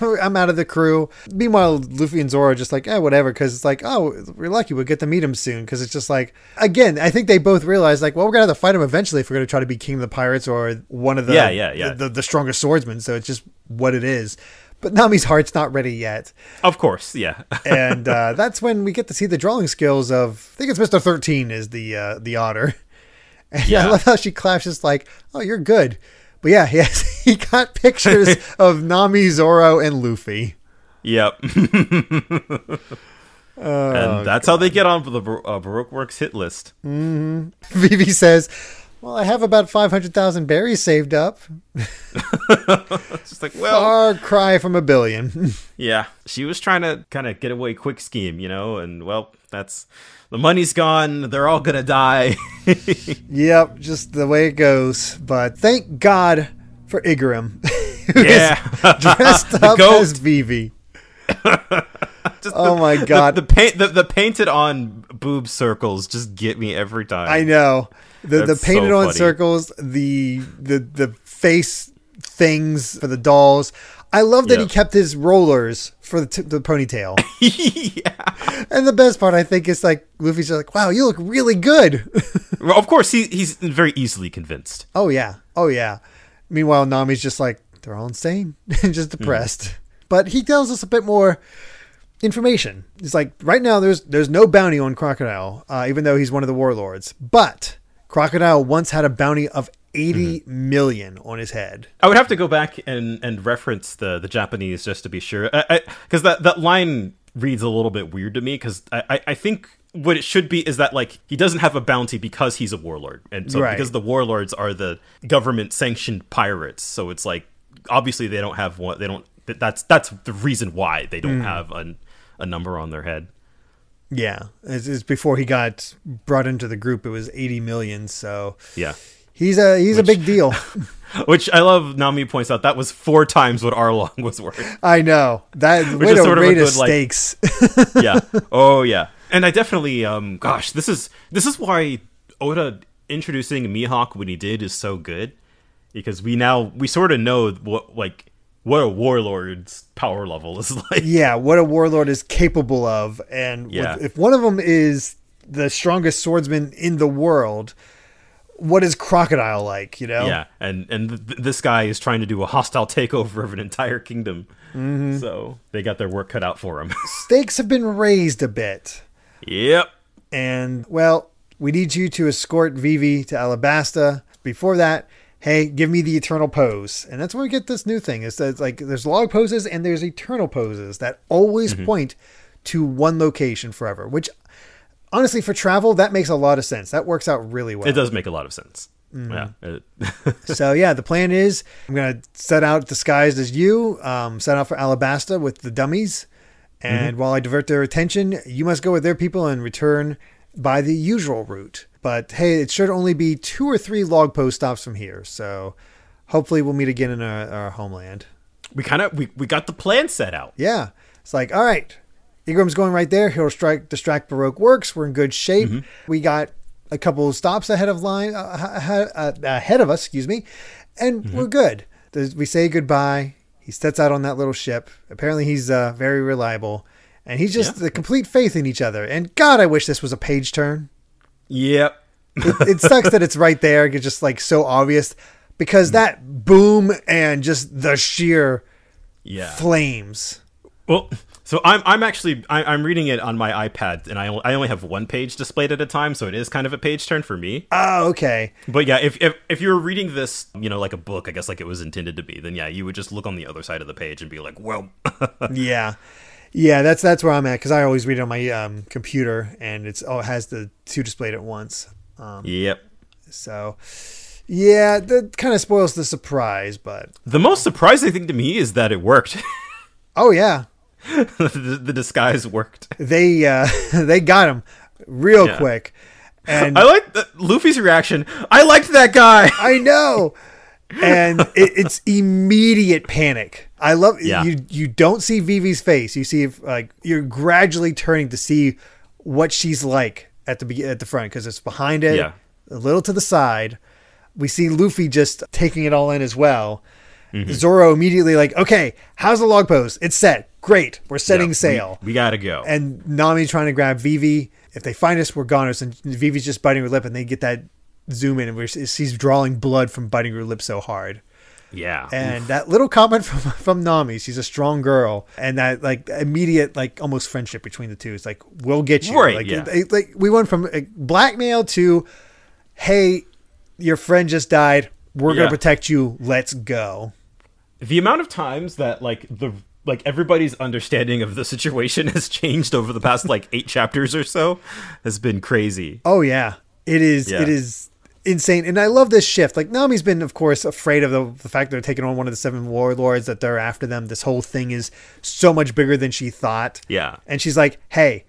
I'm out of the crew. Meanwhile, Luffy and Zoro are just like, eh, whatever, because it's like, oh, we're lucky we'll get to meet him soon. Because it's just like, again, I think they both realize like, well, we're gonna have to fight him eventually if we're gonna try to be king of the pirates or one of the Yeah, yeah, yeah. the, the strongest swordsmen. So it's just what it is. But Nami's heart's not ready yet. Of course, yeah. and uh, that's when we get to see the drawing skills of I think it's Mister Thirteen is the uh, the otter. And I Yeah. love how she claps just like, "Oh, you're good." But yeah, yes, he got pictures of Nami, Zoro, and Luffy. Yep. and that's how they get on the uh, Baroque Works hit list. Vivi says, "Well, I have about five hundred thousand berries saved up. It's just like, well, Far cry from a billion. yeah, she was trying to kind of get away quick scheme, you know, and well, that's the money's gone. They're all gonna die. yep, just the way it goes. But thank God for is yeah, dressed up goat. as Vivi. Just Oh the- my God. the, paint, the, the painted on boob circles just get me every time. I know the the That's so painted on funny. circles, the the the face things for the dolls. I love that he kept his rollers for the, t- the ponytail. yeah. and the best part, I think, is like Luffy's like, "Wow, you look really good." Well, of course, he, he's very easily convinced. oh yeah, oh yeah. Meanwhile, Nami's just like they're all insane and just Hmm. depressed. But he tells us a bit more information. He's like, right now, there's there's no bounty on Crocodile, uh, even though he's one of the warlords. But Crocodile once had a bounty of eighty Mm-hmm. million on his head. I would have to go back and, and reference the, the Japanese just to be sure, because that, that line reads a little bit weird to me. Because I, I, I think what it should be is that like he doesn't have a bounty because he's a warlord, and so Right. because the warlords are the government sanctioned pirates, so it's like obviously they don't have one. They don't. That's that's the reason why they don't have a, a number on their head. Yeah, it's, it's before he got brought into the group. It was eighty million. So Yeah. He's a he's a big deal. Which I love. Nami points out that was four times what Arlong was worth. I know that Which is sort of a good, like- stakes. yeah. Oh yeah. And I definitely um gosh, this is this is why Oda introducing Mihawk when he did is so good. Because we now we sort of know what like what a warlord's power level is like. yeah, what a warlord is capable of, and with- if one of them is the strongest swordsman in the world. What is Crocodile like, you know? Yeah, and and th- this guy is trying to do a hostile takeover of an entire kingdom. Mm-hmm. So they got their work cut out for him. Stakes have been raised a bit. yep. And, well, we need you to escort Vivi to Alabasta. Before that, hey, give me the eternal pose. And that's where we get this new thing. Is that it's like there's log poses and there's eternal poses that always Mm-hmm. point to one location forever, which honestly for travel that makes a lot of sense. That works out really well. It does make a lot of sense. Mm-hmm. Yeah. So yeah, the plan is I'm gonna set out disguised as you, um, set out for Alabasta with the dummies, and while I divert their attention, you must go with their people and return by the usual route. But hey, it should only be two or three log post stops from here, so hopefully we'll meet again in our, our homeland. we kind of we, we got the plan set out. Yeah, it's like all right, Igaram's going right there. He'll strike distract Baroque works. We're in good shape. We got a couple of stops ahead of line uh, ahead, uh, ahead of us, excuse me, and we're good. We say goodbye. He sets out on that little ship. Apparently, he's uh, very reliable, and he's just Yeah. the complete faith in each other. And God, I wish this was a page turn. Yep. It, it sucks that it's right there. It's just like so obvious because that boom and just the sheer Yeah. flames. Well, so I'm I'm actually I, I'm reading it on my iPad, and I only, I only have one page displayed at a time, so it is kind of a page turn for me. Oh, okay. But yeah, if if if you were reading this, you know, like a book, I guess like it was intended to be, then yeah, you would just look on the other side of the page and be like, well, yeah yeah that's that's where i'm at because i always read it on my um, computer and it's oh it has the two displayed at once um, yep. so yeah that kind of spoils the surprise but The most surprising thing to me is that it worked. oh yeah the, the disguise worked. they uh they got him real Yeah. quick and I like the, Luffy's reaction. I liked that guy. I know. And it, it's immediate panic. I love Yeah. you. You don't see Vivi's face. You see like you're gradually turning to see what she's like at the at the front because it's behind it, Yeah. a little to the side. We see Luffy just taking it all in as well. Mm-hmm. Zoro immediately like, okay, how's the log post? It's set. Great. We're setting Yeah, sail We, we gotta go. and Nami trying to grab Vivi. If they find us, we're goners. And Vivi's just biting her lip, and they get that zoom in, and we're, she's drawing blood from biting her lip so hard. yeah. And that little comment from from Nami, she's a strong girl, and that like immediate like almost friendship between the two. It's like we'll get you. Right, Like, yeah. it- like we went from like, blackmail to, hey, your friend just died. We're Yeah. gonna protect you. Let's go. the amount of times that like the like everybody's understanding of the situation has changed over the past like eight chapters or so has been crazy. Oh yeah, it is. Yeah. It is insane, and I love this shift. Like Nami's been, of course, afraid of the, the fact they're taking on one of the seven warlords. That they're after them. This whole thing is so much bigger than she thought. Yeah. and she's like, "Hey,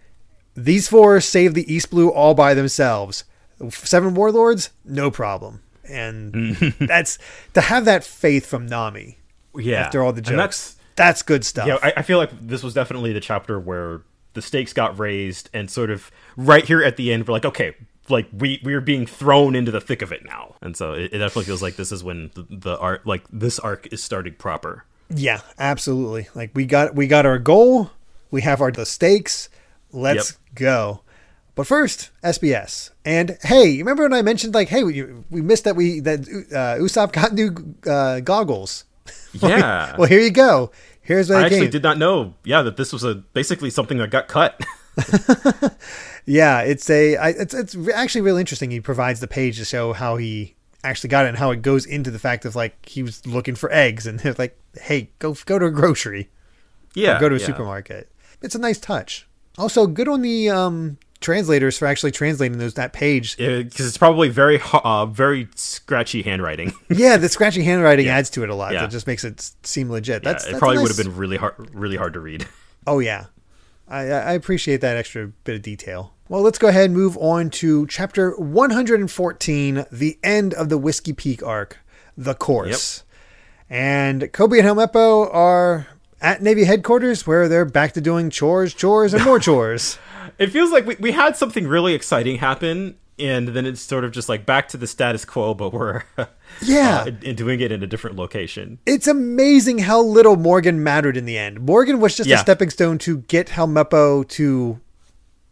these four saved the East Blue all by themselves. Seven warlords, no problem." And that's to have that faith from Nami Yeah. after all the jokes. That's good stuff. yeah, I, I feel like this was definitely the chapter where the stakes got raised and sort of right here at the end we're like, okay, like we we are being thrown into the thick of it now. And so it, it definitely feels like this is when the, the arc like this arc is starting proper. Yeah, absolutely. Like we got we got our goal. We have our the stakes. Let's Yep. go. But first, SBS. And hey, you remember when I mentioned like, hey, we, we missed that we that uh, Usopp got new uh, goggles. Yeah. Well, here you go. Here's what I I actually came. did not know, yeah, that this was a basically something that got cut. Yeah, it's a I, it's it's actually really interesting. He provides the page to show how he actually got it and how it goes into the fact of like he was looking for eggs and it's like, hey, go go to a grocery. yeah. go to a yeah. supermarket. It's a nice touch. Also, good on the um, translators for actually translating those that page. because it's probably very uh, very scratchy handwriting. Yeah, the scratchy handwriting adds to it a lot. Yeah. That just makes it seem legit. yeah, That's, it that's probably nice- would have been really hard, really hard to read. Oh yeah, I, I appreciate that extra bit of detail. Well, let's go ahead and move on to chapter 114, the end of the Whiskey Peak arc, the course. And Koby and Helmeppo are at Navy headquarters where they're back to doing chores, chores, and more chores. It feels like we, we had something really exciting happen, and then it's sort of just like back to the status quo, but we're Yeah. uh, and doing it in a different location. It's amazing how little Morgan mattered in the end. Morgan was just a stepping stone to get Helmeppo to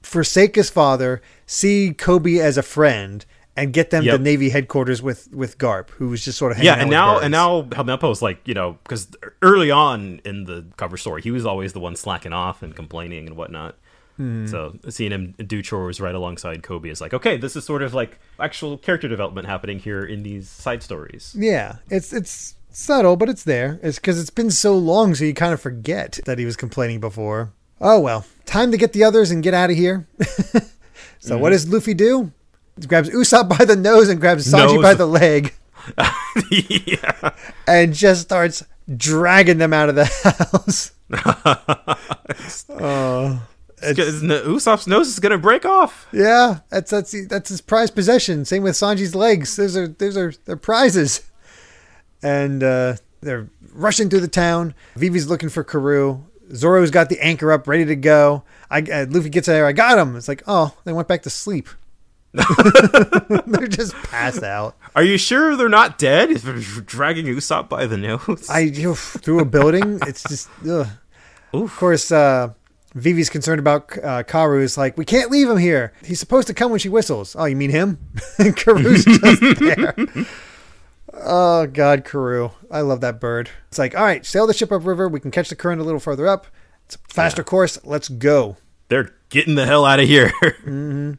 forsake his father, see Koby as a friend, and get them Yep. to Navy headquarters with with Garp, who was just sort of hanging yeah, and now birds. and now Helmeppo's like you know because early on in the cover story he was always the one slacking off and complaining and whatnot. Hmm. So seeing him do chores right alongside Koby is like okay, this is sort of like actual character development happening here in these side stories. Yeah, it's it's subtle, but it's there. It's because it's been so long, so you kind of forget that he was complaining before. Oh well, time to get the others and get out of here. so what does Luffy do? He grabs Usopp by the nose and grabs Sanji Nose. by the leg yeah, and just starts dragging them out of the house. oh, because Usopp's nose is gonna break off. yeah, that's that's that's his prized possession. Same with Sanji's legs. Those are those are their prizes. And uh, they're rushing through the town. Vivi's looking for Karoo. Zoro's got the anchor up, ready to go. I uh, Luffy gets there. I got him. It's like, oh, they went back to sleep. they're just passed out. Are you sure they're not dead? If they're dragging Usopp by the nose. I you, through a building. It's just, of course. Uh, Vivi's concerned about uh, Karoo. Is like, we can't leave him here. He's supposed to come when she whistles. Oh, you mean him? and Karoo's just there. Oh God, Karu! I love that bird. It's like, all right, sail the ship upriver. We can catch the current a little further up. It's a faster course. Let's go. they're getting the hell out of here.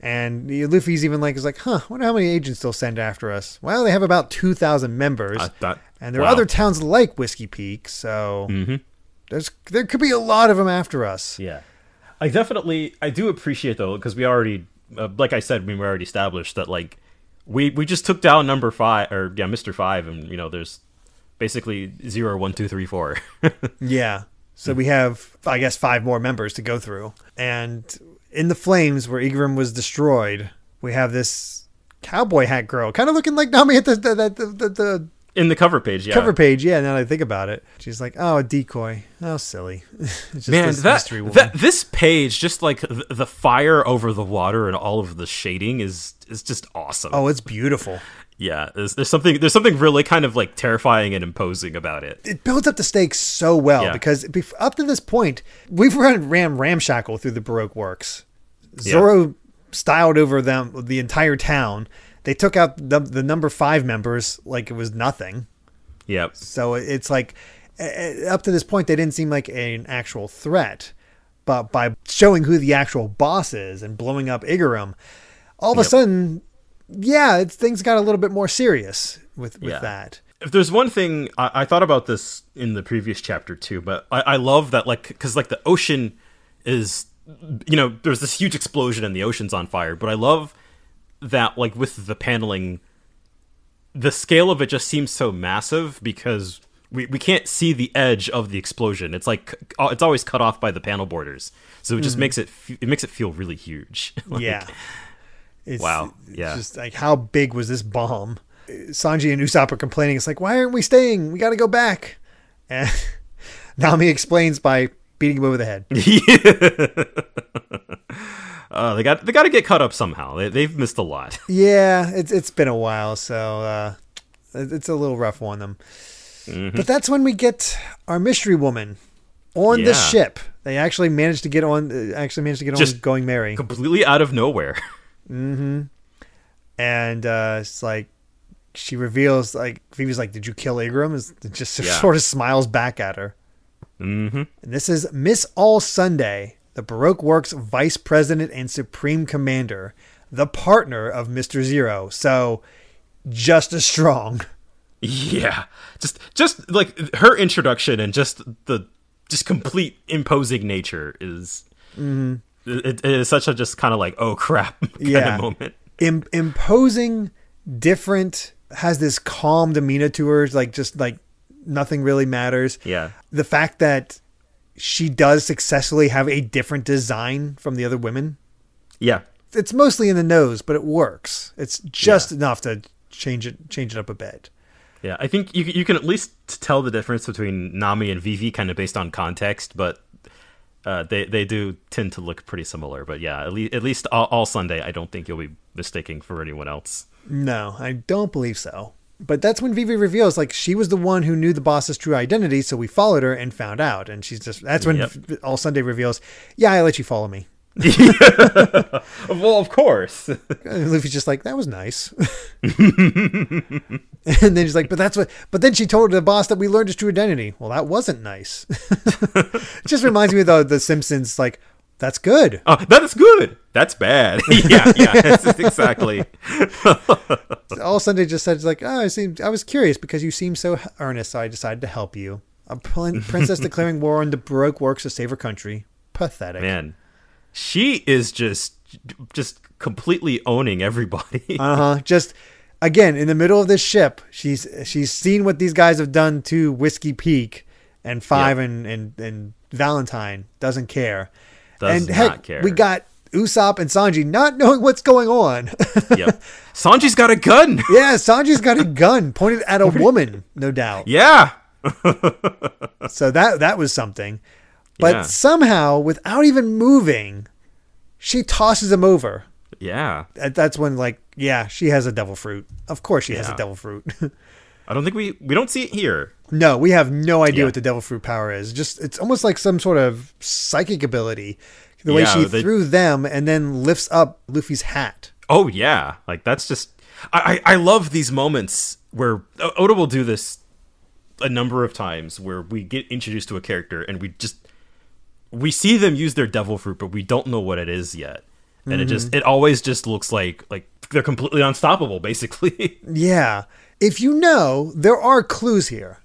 And Luffy's even like, is like, huh? Wonder how many agents they'll send after us. Well, they have about two thousand members, thought- and there wow. are other towns like Whiskey Peak. So there's there could be a lot of them after us. Yeah, I definitely I do appreciate though because we already, uh, like I said, we were already established that like we we just took down number five or yeah Mister Five and you know there's basically zero one two three four. Yeah. So we have, I guess, five more members to go through. And in the flames where Igaram was destroyed, we have this cowboy hat girl, kind of looking like Nami at the the, the, the, the In the cover page, yeah. cover page. Yeah, now that I think about it, she's like, "Oh, a decoy. Oh, silly." it's just Man, this that, that this page, just like th- the fire over the water and all of the shading, is is just awesome. oh, it's beautiful. yeah, there's, there's something there's something really kind of like terrifying and imposing about it. It builds up the stakes so well Yeah. because up to this point, we've run ram ramshackle through the Baroque works. Zoro styled over them the entire town. They took out the, the number five members like it was nothing. Yep. So it's like up to this point, they didn't seem like an actual threat. But by showing who the actual boss is and blowing up Igaram, all of a sudden, yeah, it's, things got a little bit more serious with, with Yeah. that. if there's one thing I, I thought about this in the previous chapter too, but I, I love that like because like the ocean is you know there's this huge explosion and the ocean's on fire, but I love that like with the paneling, the scale of it just seems so massive because we, we can't see the edge of the explosion. It's like uh, it's always cut off by the panel borders, so it just makes it it makes it feel really huge. Like, yeah. It's, Wow, it's yeah. just like how big was this bomb? Sanji and Usopp are complaining. It's like, why aren't we staying? We got to go back. And Nami explains by beating him over the head. uh, they got they got to get cut up somehow. They, they've missed a lot. Yeah, it's it's been a while, so uh, it's a little rough on them. Mm-hmm. But that's when we get our mystery woman on the ship. They actually managed to get on. uh, Actually managed to get on Just Going Merry, completely out of nowhere. Mm-hmm. And uh, it's like she reveals like Vivi's like, "Did you kill Igaram?" Is just Yeah. sort of smiles back at her. Mm-hmm. And this is Miss All Sunday, the Baroque Works Vice President and Supreme Commander, the partner of Mister Zero. So just as strong. Yeah, just just like her introduction and just the just complete imposing nature is mm-hmm. it, it is such a just kind of like oh crap Yeah. moment. Im- imposing, different, has this calm demeanor to her, like just like nothing really matters. Yeah, The fact that she does successfully have a different design from the other women. yeah, It's mostly in the nose, but it works. It's just enough to change it change it up a bit. yeah. I think you you can at least tell the difference between Nami and Vivi kind of based on context, but. Uh, they they do tend to look pretty similar, but yeah, at least at least all, all Sunday, I don't think you'll be mistaking for anyone else. No, I don't believe so. But that's when Vivi reveals like she was the one who knew the boss's true identity, so we followed her and found out. And she's just that's when Yep. All Sunday reveals, "Yeah, I let you follow me." well, of course. And Luffy's just like, that was nice. and then she's like, but that's what, but then she told the boss that we learned his true identity. Well, that wasn't nice. it just reminds me of the, the Simpsons, like, that's good. Uh, that is good. That's bad. yeah, yeah, exactly. All Sunday just said, like, oh, I, seemed, I was curious because you seem so earnest, so I decided to help you. A princess declaring war on the Baroque works to save her country. Pathetic. Man, she is just just completely owning everybody. Uh huh. Just again in the middle of this ship, she's she's seen what these guys have done to Whiskey Peak, and Five and, and and Valentine doesn't care. Does and not heck, care. we got Usopp and Sanji not knowing what's going on. yep. Sanji's got a gun. yeah, Sanji's got a gun pointed at a woman, no doubt. Yeah. So that that was something. But Yeah. somehow, without even moving, she tosses him over. Yeah. That- That's when, like, yeah, she has a devil fruit. Of course, she has a devil fruit. I don't think we we don't see it here. No, we have no idea Yeah. what the devil fruit power is. Just it's almost like some sort of psychic ability. The way Yeah, she they- threw them and then lifts up Luffy's hat. Oh yeah, like that's just I I, I love these moments where Oda will do this a number of times where we get introduced to a character and we just we see them use their devil fruit, but we don't know what it is yet, and it just mm-hmm. it always just looks like like they're completely unstoppable, basically. Yeah, if you know, there are clues here.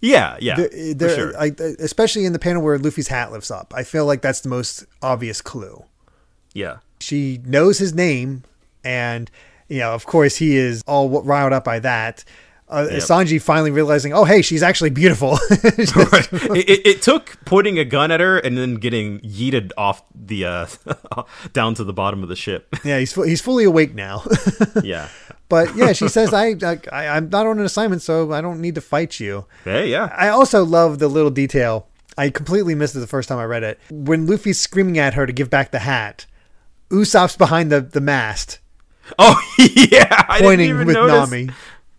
Yeah, yeah, There, for sure. I, especially in the panel where Luffy's hat lifts up. I feel like that's the most obvious clue. yeah, she knows his name and you know of course he is all riled up by that uh, Yep. sanji finally realizing oh hey she's actually beautiful right. It, it, it took pointing a gun at her and then getting yeeted off the uh down to the bottom of the ship. yeah he's, he's fully awake now yeah. but yeah she says I, I i'm not on an assignment so i don't need to fight you Hey, yeah. i also love the little detail i completely missed it the first time i read it when luffy's screaming at her to give back the hat usopp's behind the, the mast Oh yeah, I didn't pointing even with notice. nami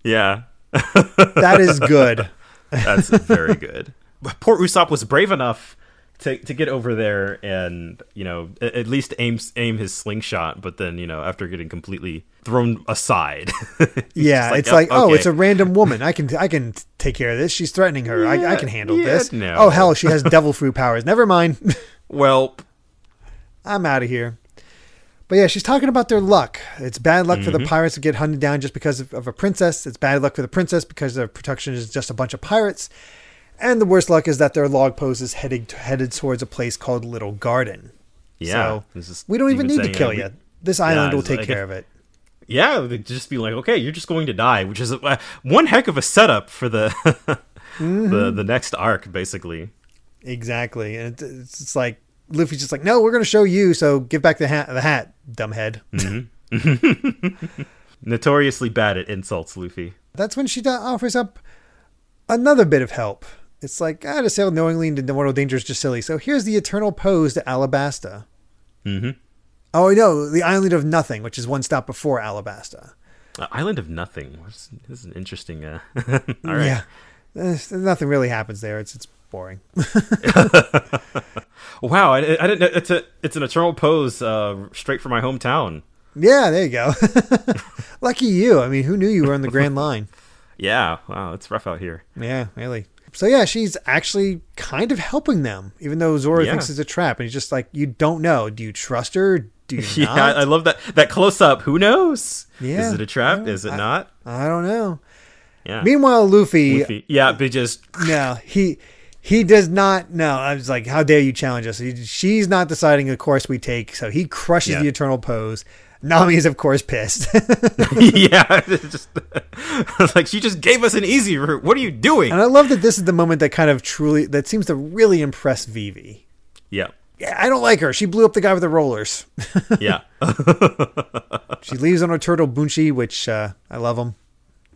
Yeah, that is good that's very good. But Poor Usopp was brave enough to to get over there and you know at least aim aim his slingshot, but then you know after getting completely thrown aside. Yeah, just it's "Yep, like, oh, okay." it's a random woman. I can I can take care of this. She's threatening her. I, I can handle yeah, this. no. Oh hell, she has devil fruit powers. Never mind. well. I'm out of here. But yeah, she's talking about their luck. It's bad luck for Mm-hmm. the pirates to get hunted down just because of, of a princess. It's bad luck for the princess because their protection is just a bunch of pirates. And the worst luck is that their log post is heading headed towards a place called Little Garden. Yeah, So we don't even need to kill you. This island will take like care of it. Yeah, just be like, okay, you're just going to die, which is uh, one heck of a setup for the Mm-hmm. the the next arc, basically. Exactly. And it's, it's like Luffy's just like, no, we're going to show you. So give back the hat, the hat, dumbhead. Notoriously bad at insults, Luffy. That's when she offers up another bit of help. It's like, ah, to sail knowingly into mortal danger is just silly. So here's the eternal pose to Alabasta. Mm-hmm. Oh, no, the island of nothing, which is one stop before Alabasta. Uh, Island of Nothing. This is an interesting. Uh... All right. Yeah. Eh, nothing really happens there. It's it's boring. Wow, I, I didn't. know It's a it's an eternal pose, uh, straight from my hometown. yeah, there you go. Lucky you. I mean, who knew you were on the Grand Line? Yeah. Wow, it's rough out here. Yeah, really. So yeah, she's actually kind of helping them, even though Zoro Yeah. thinks it's a trap, and he's just like, you don't know. Do you trust her? Do you Yeah, I, not? I love that that close up. Who knows? Yeah, Is it a trap? Is it I- not? I don't know. Yeah. Meanwhile, Luffy, Luffy. Yeah, but just no, he he does not. No, I was like, how dare you challenge us? She's not deciding the course we take, so he crushes Yeah. the eternal pose. Nami is of course pissed. yeah, it's just I was like she just gave us an easy route. What are you doing? and I love that this is the moment that kind of truly that seems to really impress Vivi. Yeah, Yeah, I don't like her. She blew up the guy with the rollers. yeah, She leaves on her turtle Banchi, which uh, I love him.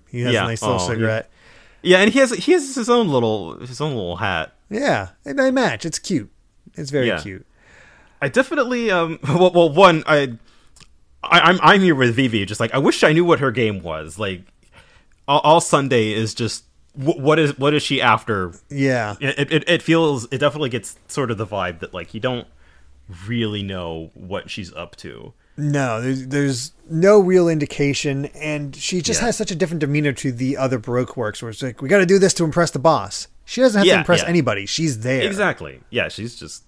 He has Yeah. a nice little Oh, cigarette. yeah. Yeah, and he has he has his own little his own little hat. Yeah, and they match. It's cute. It's very Yeah. cute. I definitely um well, well one I, I I'm I'm here with Vivi just like I wish I knew what her game was like all, all Sunday is just wh- what is what is she after Yeah. it, it it feels it definitely gets sort of the vibe that like you don't really know what she's up to. No, there's, there's no real indication, and she just Yeah. has such a different demeanor to the other Baroque works, where it's like, we got to do this to impress the boss. She doesn't have Yeah, to impress yeah. anybody. She's there. Exactly. Yeah, she's just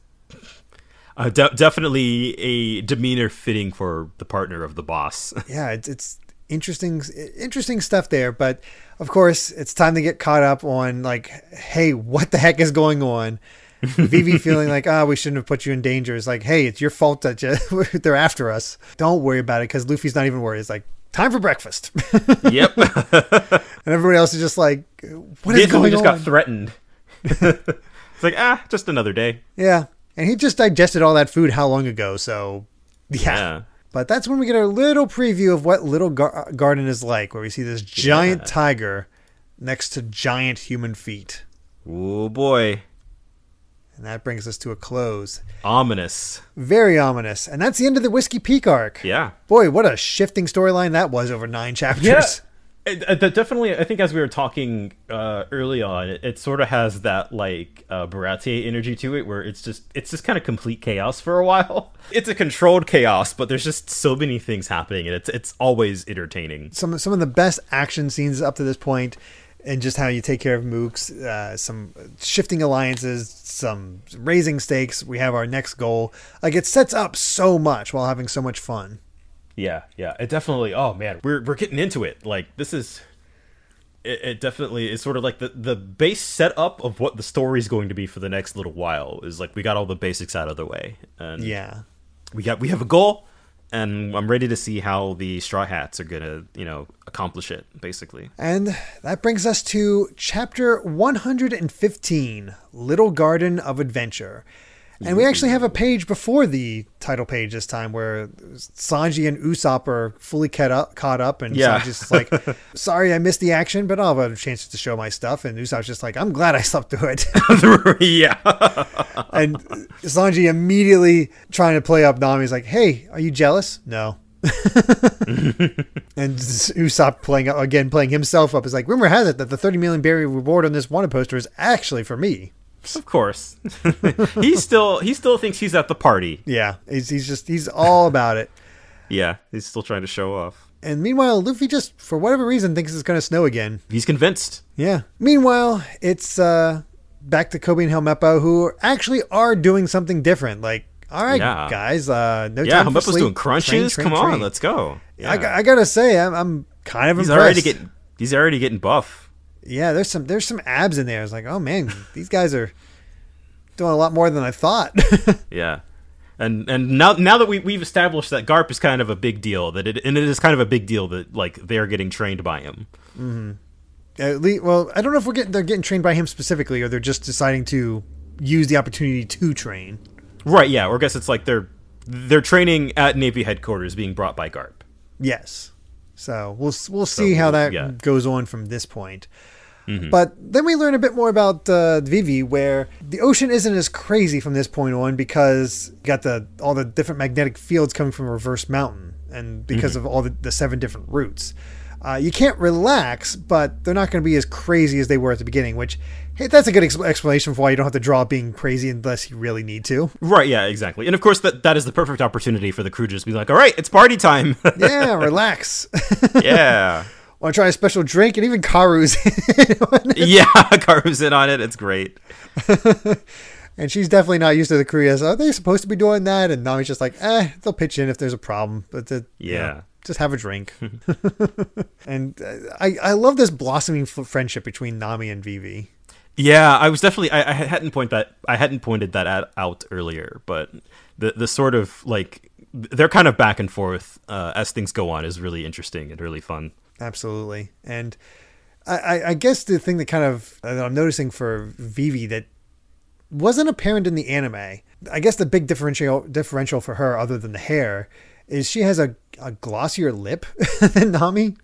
uh, de- definitely a demeanor fitting for the partner of the boss. Yeah, it's, it's interesting, interesting stuff there. But of course, it's time to get caught up on like, hey, what the heck is going on? Vivi feeling like, ah, we shouldn't have put you in danger. It's like, hey, it's your fault that you, they're after us. Don't worry about it because Luffy's not even worried. It's like, time for breakfast. yep. and everybody else is just like, what is Basically, going just on? got threatened. it's like ah, just another day. yeah. And he just digested all that food how long ago? So, yeah. Yeah. But that's when we get a little preview of what Little Gar- Garden is like, where we see this giant Yeah. tiger next to giant human feet. Oh boy, And that brings us to a close. ominous. Very ominous. And that's the end of the Whiskey Peak arc. Yeah. Boy, what a shifting storyline that was over nine chapters. Yeah. It, it- that definitely, I think, as we were talking uh, early on, it, it sort of has that like uh, Baratie energy to it, where it's just it's just kind of complete chaos for a while. It's a controlled chaos, but there's just so many things happening, and it's it's always entertaining. Some, some of the best action scenes up to this point, and just how you take care of mooks, uh, some shifting alliances, some raising stakes. We have our next goal. Like, it sets up so much while having so much fun. Yeah, yeah, it definitely. Oh man, we're we're getting into it. Like this is. It, it definitely is sort of like the the base setup of what the story is going to be for the next little while is like we got all the basics out of the way and Yeah. we got we have a goal and i'm ready to see how the straw hats are gonna you know accomplish it basically And that brings us to chapter 115 Little Garden of Adventure. And we actually have a page before the title page this time where Sanji and Usopp are fully caught up, caught up and Yeah. Sanji's like, sorry I missed the action, but I'll have a chance to show my stuff. And Usopp's just like, I'm glad I slept through it. yeah and Sanji immediately trying to play up Nami's like, hey, are you jealous? No. and Usopp playing again, playing himself up is like, rumor has it that the 30 million berry reward on this wanted poster is actually for me. Of course he still he still thinks he's at the party Yeah, he's, he's just he's all about it. yeah he's still trying to show off And meanwhile, Luffy just for whatever reason thinks it's going to snow again. he's convinced Yeah. Meanwhile, it's uh back to Koby and Helmeppo who actually are doing something different. Like, all right, Yeah. guys, uh, no yeah time for Helmeppo's sleep. doing crunches Train, train, come on let's go yeah I, got- I gotta say, I'm, I'm kind of he's impressed. already getting he's already getting buff yeah, there's some there's some abs in there. It's like, oh man, these guys are doing a lot more than I thought. Yeah. And and now now that we we've established that Garp is kind of a big deal, that it and it is kind of a big deal that like they're getting trained by him. Mm-hmm. At least, well, I don't know if we're getting they're getting trained by him specifically, or they're just deciding to use the opportunity to train. Right, yeah, or I guess it's like they're they're training at Navy headquarters being brought by Garp. Yes. So we'll we'll see how that yeah. goes on from this point. But then we learn a bit more about uh, Vivi, where the ocean isn't as crazy from this point on because you got the all the different magnetic fields coming from Reverse Mountain, and because of all the, the seven different routes. Uh, you can't relax, but they're not going to be as crazy as they were at the beginning. Which, hey, that's a good ex- explanation for why you don't have to draw being crazy unless you really need to. Right, yeah, exactly. And of course that that is the perfect opportunity for the crew to just be like, "All right, it's party time." Yeah, relax. yeah. Want to try a special drink? And even Karoo's yeah, Karoo's in on it. It's great. And she's definitely not used to the Koreas. Are they supposed to be doing that? And Nami's just like, eh, they'll pitch in if there's a problem, but the, you know, Yeah. Just have a drink. and uh, I, I love this blossoming f- friendship between Nami and Vivi. Yeah, I was definitely I, I hadn't point that I hadn't pointed that at, out earlier, but the the sort of like they're kind of back and forth uh, as things go on is really interesting and really fun. Absolutely. And I, I, I guess the thing that kind of uh, that I'm noticing for Vivi that wasn't apparent in the anime, I guess the big differential differential for her, other than the hair, is she has a, a glossier lip than Nami.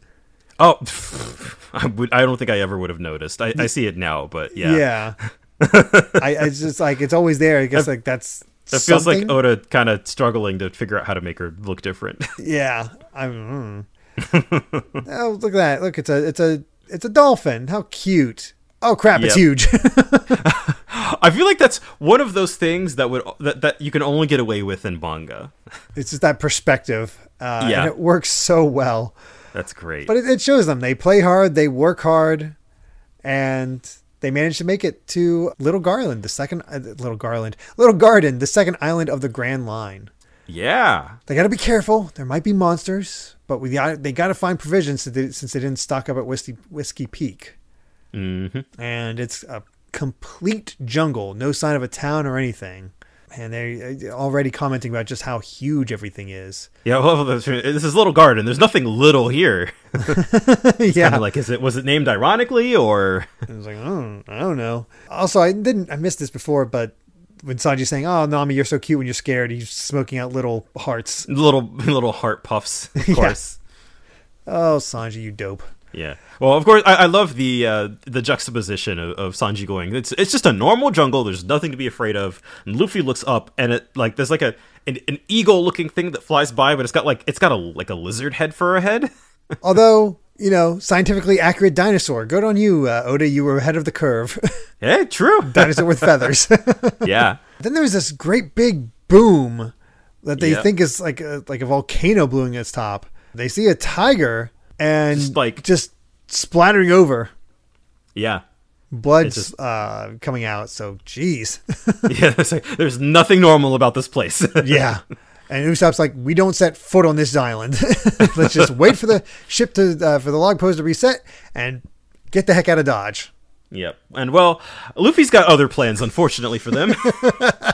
Oh, I would I don't think I ever would have noticed. I, I see it now, but yeah, Yeah. I, I it's just like it's always there. I guess like that's it feels like. Oda kind of struggling to figure out how to make her look different. yeah. I'm. Mm. oh, look at that! Look, it's a it's a it's a dolphin. How cute! oh crap, it's huge. I feel like that's one of those things that would that, that you can only get away with in manga. it's just that perspective. Uh, Yeah. And it works so well. That's great. But it, it shows them they play hard, they work hard, and they manage to make it to Little Garland, the second uh, Little Garland, Little Garden, the second island of the Grand Line. yeah. They got to be careful. There might be monsters, but we got they got to find provisions since they, since they didn't stock up at Whiskey Whiskey Peak, hmm and it's a complete jungle, no sign of a town or anything. And they're already commenting about just how huge everything is. Yeah, well, this is Little Garden. There's nothing little here. yeah, like, is it was it named ironically or? I was like, oh, I don't know. Also, I didn't. I missed this before, but when Sanji's saying, "Oh, Nami, you're so cute when you're scared," he's smoking out little hearts. little little heart puffs, of Yeah. course. Oh, Sanji, you dope. Yeah. Well, of course, I, I love the uh, the juxtaposition of, of Sanji going. It's it's just a normal jungle. There's nothing to be afraid of. And Luffy looks up, and it like there's like a an, an eagle looking thing that flies by, but it's got like it's got a like a lizard head for a head. Although, you know, scientifically accurate dinosaur. Good on you, uh, Oda. You were ahead of the curve. yeah, true. dinosaur with feathers. yeah. then there's this great big boom that they Yeah. think is like a, like a volcano blowing its top. They see a tiger and Just like- just splattering over. Yeah. Blood's just- uh, coming out. So, jeez. Yeah. It's like, there's nothing normal about this place. yeah. And Usopp's like, we don't set foot on this island. Let's just wait for the ship to uh, for the log post to reset and get the heck out of Dodge. yep. And well, Luffy's got other plans, unfortunately for them.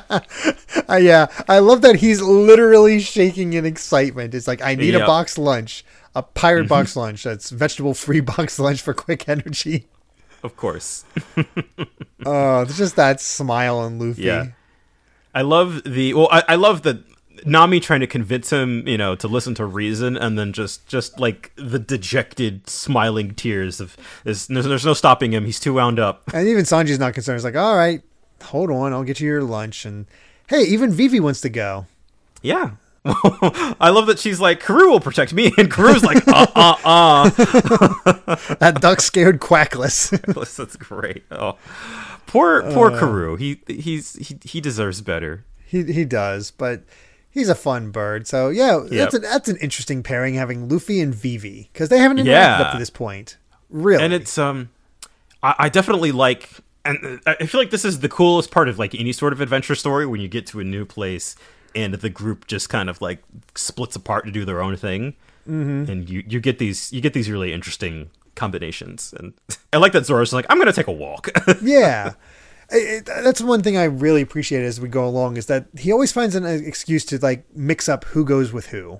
Uh, yeah, I love that he's literally shaking in excitement. It's like, I need a box lunch, a pirate mm-hmm. box lunch. That's vegetable free box lunch for quick energy. of course. Uh, oh, it's just that smile on Luffy. Yeah. I love the well. I, I love the Nami trying to convince him, you know, to listen to reason, and then just just like the dejected, smiling tears of there's there's, there's no stopping him. He's too wound up. And even Sanji's not concerned. He's like, all right, hold on, I'll get you your lunch. And hey, even Vivi wants to go. Yeah. I love that she's like, Karoo will protect me, and Karoo's like, uh, uh, uh. That duck scared Quackless. That's great. Oh, poor, poor Karoo. He, he's, he, he deserves better. he he does, but he's a fun bird. So yeah, that's an that's an interesting pairing having Luffy and Vivi because they haven't interacted Yeah. up to this point. Really, and it's um I, I definitely like and uh, i feel like this is the coolest part of like any sort of adventure story when you get to a new place and the group just kind of like splits apart to do their own thing. Mm-hmm. and you you get these you get these really interesting combinations. And i like that zoro's like i'm gonna take a walk. Yeah. It- it- that's one thing I really appreciate as we go along is that he always finds an excuse to like mix up who goes with who.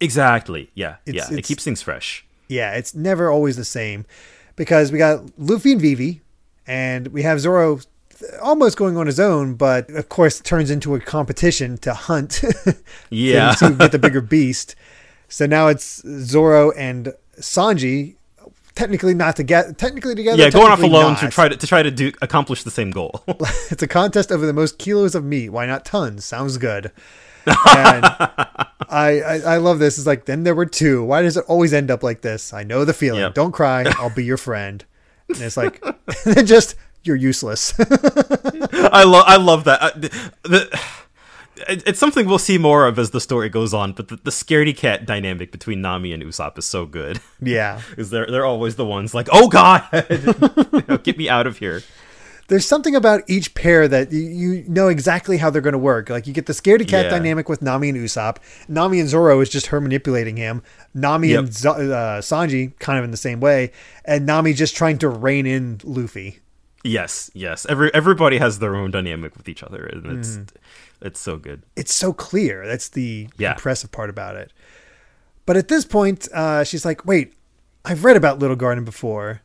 exactly. Yeah. It's- yeah. It keeps things fresh. Yeah, it's never always the same because we got Luffy and Vivi, and we have Zoro almost going on his own, but of course turns into a competition to hunt. Yeah. to get the bigger beast. So now it's Zoro and Sanji, technically not together, technically together. yeah going off alone not. to try to, to try to do accomplish the same goal it's a contest over the most kilos of meat. Why not tons? Sounds good. And I, I I love this. It's like then there were two. Why does it always end up like this? I know the feeling. Yep. Don't cry. I'll be your friend. And it's like then just you're useless. I love I love that. I, the, it- it's something we'll see more of as the story goes on, but the, the scaredy cat dynamic between Nami and Usopp is so good yeah. because they're they're always the ones like, "Oh God, You know, get me out of here." There's something about each pair that you, you know exactly how they're going to work. Like you get the scaredy cat Yeah. dynamic with Nami and Usopp. Nami and Zoro is just her manipulating him. Nami Yep. and Z- uh, Sanji kind of in the same way, and Nami just trying to rein in Luffy. Yes, yes. Every everybody has their own dynamic with each other, and it's it's so good. it's so clear. That's the Yeah. impressive part about it. But at this point, uh, she's like, "Wait, I've read about Little Garden before,"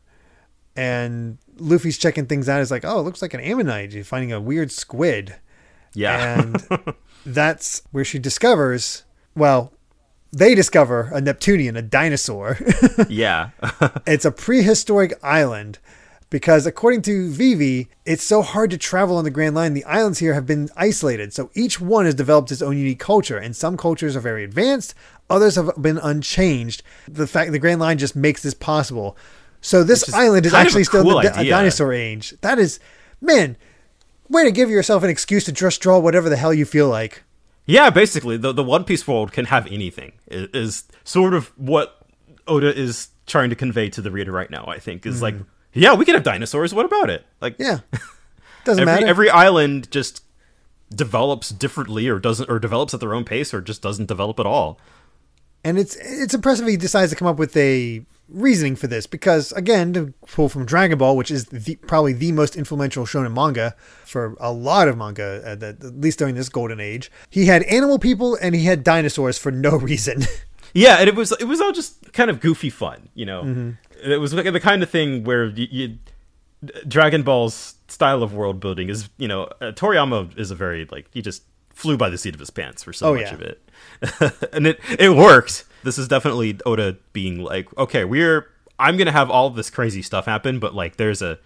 and Luffy's checking things out. He's like, "Oh, it looks like an ammonite. You're finding a weird squid," Yeah, and that's where she discovers. Well, they discover a Neptunian, a dinosaur. yeah, it's a prehistoric island because according to Vivi, it's so hard to travel on the Grand Line. The islands here have been isolated, so each one has developed its own unique culture, and some cultures are very advanced, others have been unchanged. The fact the Grand Line just makes this possible. So this is island is actually still cool the, a dinosaur age. That is, man, way to give yourself an excuse to just draw whatever the hell you feel like. Yeah, basically, the the One Piece world can have anything. i- Is sort of what Oda is trying to convey to the reader right now. I think is like, mm. Yeah, we can have dinosaurs. What about it? Like, Mm-hmm. Yeah, doesn't every matter. every island just develops differently, or doesn't, or develops at their own pace, or just doesn't develop at all. and it's it's impressive he decides to come up with a reasoning for this because again to pull from Dragon Ball which is the, probably the most influential shonen manga for a lot of manga at, the, at least during this golden age he had animal people and he had dinosaurs for no reason Yeah, and it was it was all just kind of goofy fun, you know. It was like the kind of thing where you, you Dragon Ball's style of world building is, you know, uh, Toriyama is a very like he just flew by the seat of his pants for so Oh, much yeah. of it, and it it worked. This is definitely Oda being like, okay, we're I'm gonna have all this crazy stuff happen, but like there's a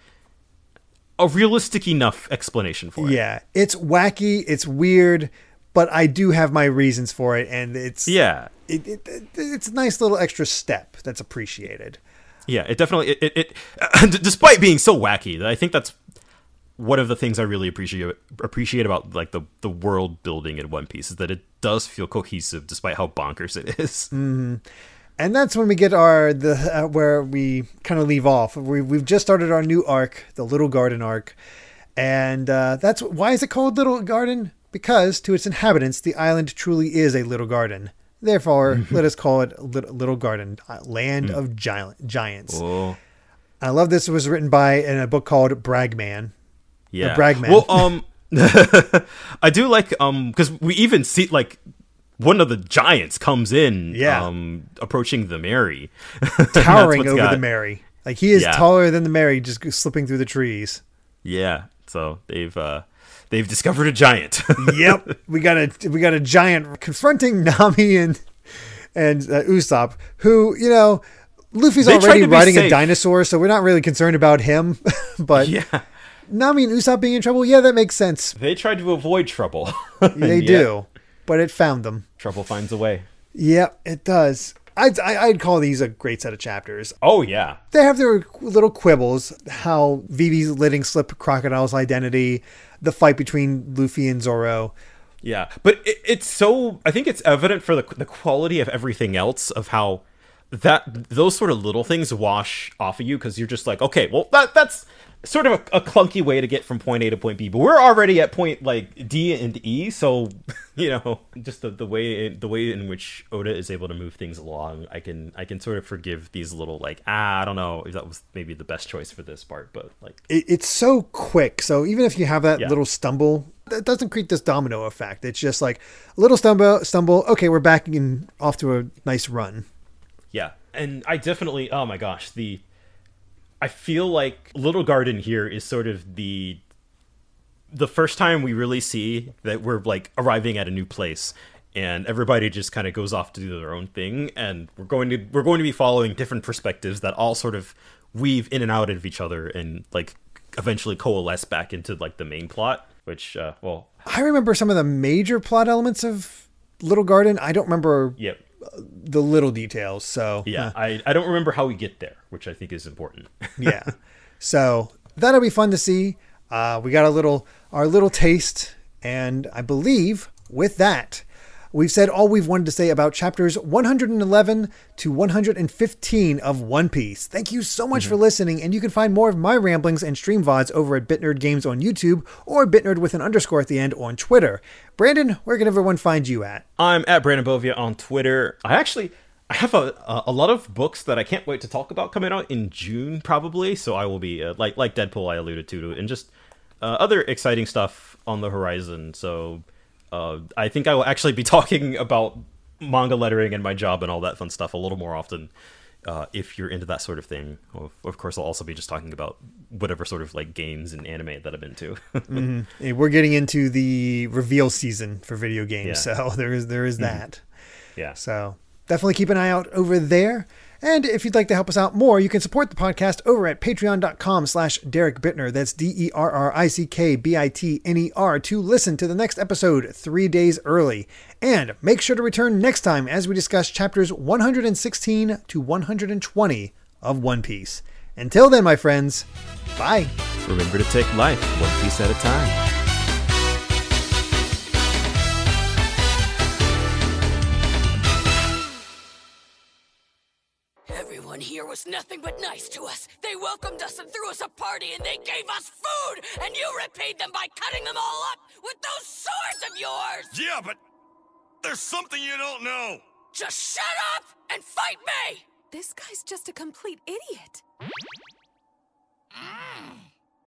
a realistic enough explanation for it. yeah it's wacky it's weird but I do have my reasons for it and it's yeah. it, it, it- it's a nice little extra step that's appreciated Yeah, it definitely it, it, it despite being so wacky, I think that's one of the things I really appreciate appreciate about like the the world building in One Piece is that it does feel cohesive despite how bonkers it is. And that's when we get our the uh, where we kind of leave off. We, we've just started our new arc, the Little Garden arc, and uh, that's why is it called Little Garden? Because to its inhabitants, the island truly is a little garden. Therefore, let us call it Little Garden, land of giant giants. Oh, I love this. It was written by in a book called Bragman. yeah. Bragman. Well, um, I do like um because we even see like one of the giants comes in, Yeah. um, approaching the Merry, towering over got- the Merry. Like he is Yeah. taller than the Merry, just slipping through the trees. Yeah, so they've uh they've discovered a giant. yep, we got a we got a giant confronting Nami and and uh, Usopp, who you know, Luffy's They already riding a dinosaur, so we're not really concerned about him. but yeah, Nami and Usopp being in trouble, yeah, that makes sense. they tried to avoid trouble. They do, but it found them. Trouble finds a way. Yep, it does. I'd I- I'd call these a great set of chapters. Oh yeah, They have their little quibbles, how Vivi's letting slip Crocodile's identity, the fight between Luffy and Zoro. yeah. But it, it's so. I think it's evident for the the quality of everything else of how that those sort of little things wash off of you because you're just like, okay, well that that's sort of a, a clunky way to get from point A to point B, but we're already at point like D and E, so you know, just the, the way the way in which Oda is able to move things along, I can I can sort of forgive these little like ah I don't know if that was maybe the best choice for this part, but like it, it's so quick. So even if you have that Yeah. little stumble, that doesn't create this domino effect. It's just like a little stumble, stumble. Okay, we're back in off to a nice run. Yeah, and I definitely. Oh my gosh, the. I feel like Little Garden here is sort of the. The first time we really see that we're like arriving at a new place, and everybody just kind of goes off to do their own thing, and we're going to we're going to be following different perspectives that all sort of weave in and out of each other, and like eventually coalesce back into like the main plot. Which, uh, well, I remember some of the major plot elements of Little Garden. I don't remember yep, the little details. So yeah. I I don't remember how we get there, which I think is important. yeah. So that'll be fun to see. Uh, we got a little our little taste, and I believe with that, we've said all we've wanted to say about chapters 111 to 115 of One Piece. Thank you so much for listening, and you can find more of my ramblings and stream vods over at BitNerd Games on YouTube or BitNerd with an underscore at the end on Twitter. Brandon, where can everyone find you at? I'm at Brandon Bovia on Twitter. I actually I have a a a lot of books that I can't wait to talk about coming out in June probably. So I will be uh, like like Deadpool I alluded to and just uh, other exciting stuff on the horizon. So uh, I think I will actually be talking about manga lettering and my job and all that fun stuff a little more often. Uh, if you're into that sort of thing, of, of course, I'll also be just talking about whatever sort of like games and anime that I'm into. Eh, We're getting into the reveal season for video games, Yeah. so there is there is that. yeah, So definitely keep an eye out over there. And if you'd like to help us out more, you can support the podcast over at patreon.com slash Derrick Bitner. That's D-E-R-R-I-C-K-B-I-T-N-E-R to listen to the next episode three days early. And make sure to return next time as we discuss chapters 116 to 120 of One Piece. Until then, my friends, bye. Remember to take life one piece at a time. Nothing but nice to us. They welcomed us and threw us a party and they gave us food, and you repaid them by cutting them all up with those swords of yours! Yeah, but there's something you don't know. Just shut up and fight me! This guy's just a complete idiot. Mm.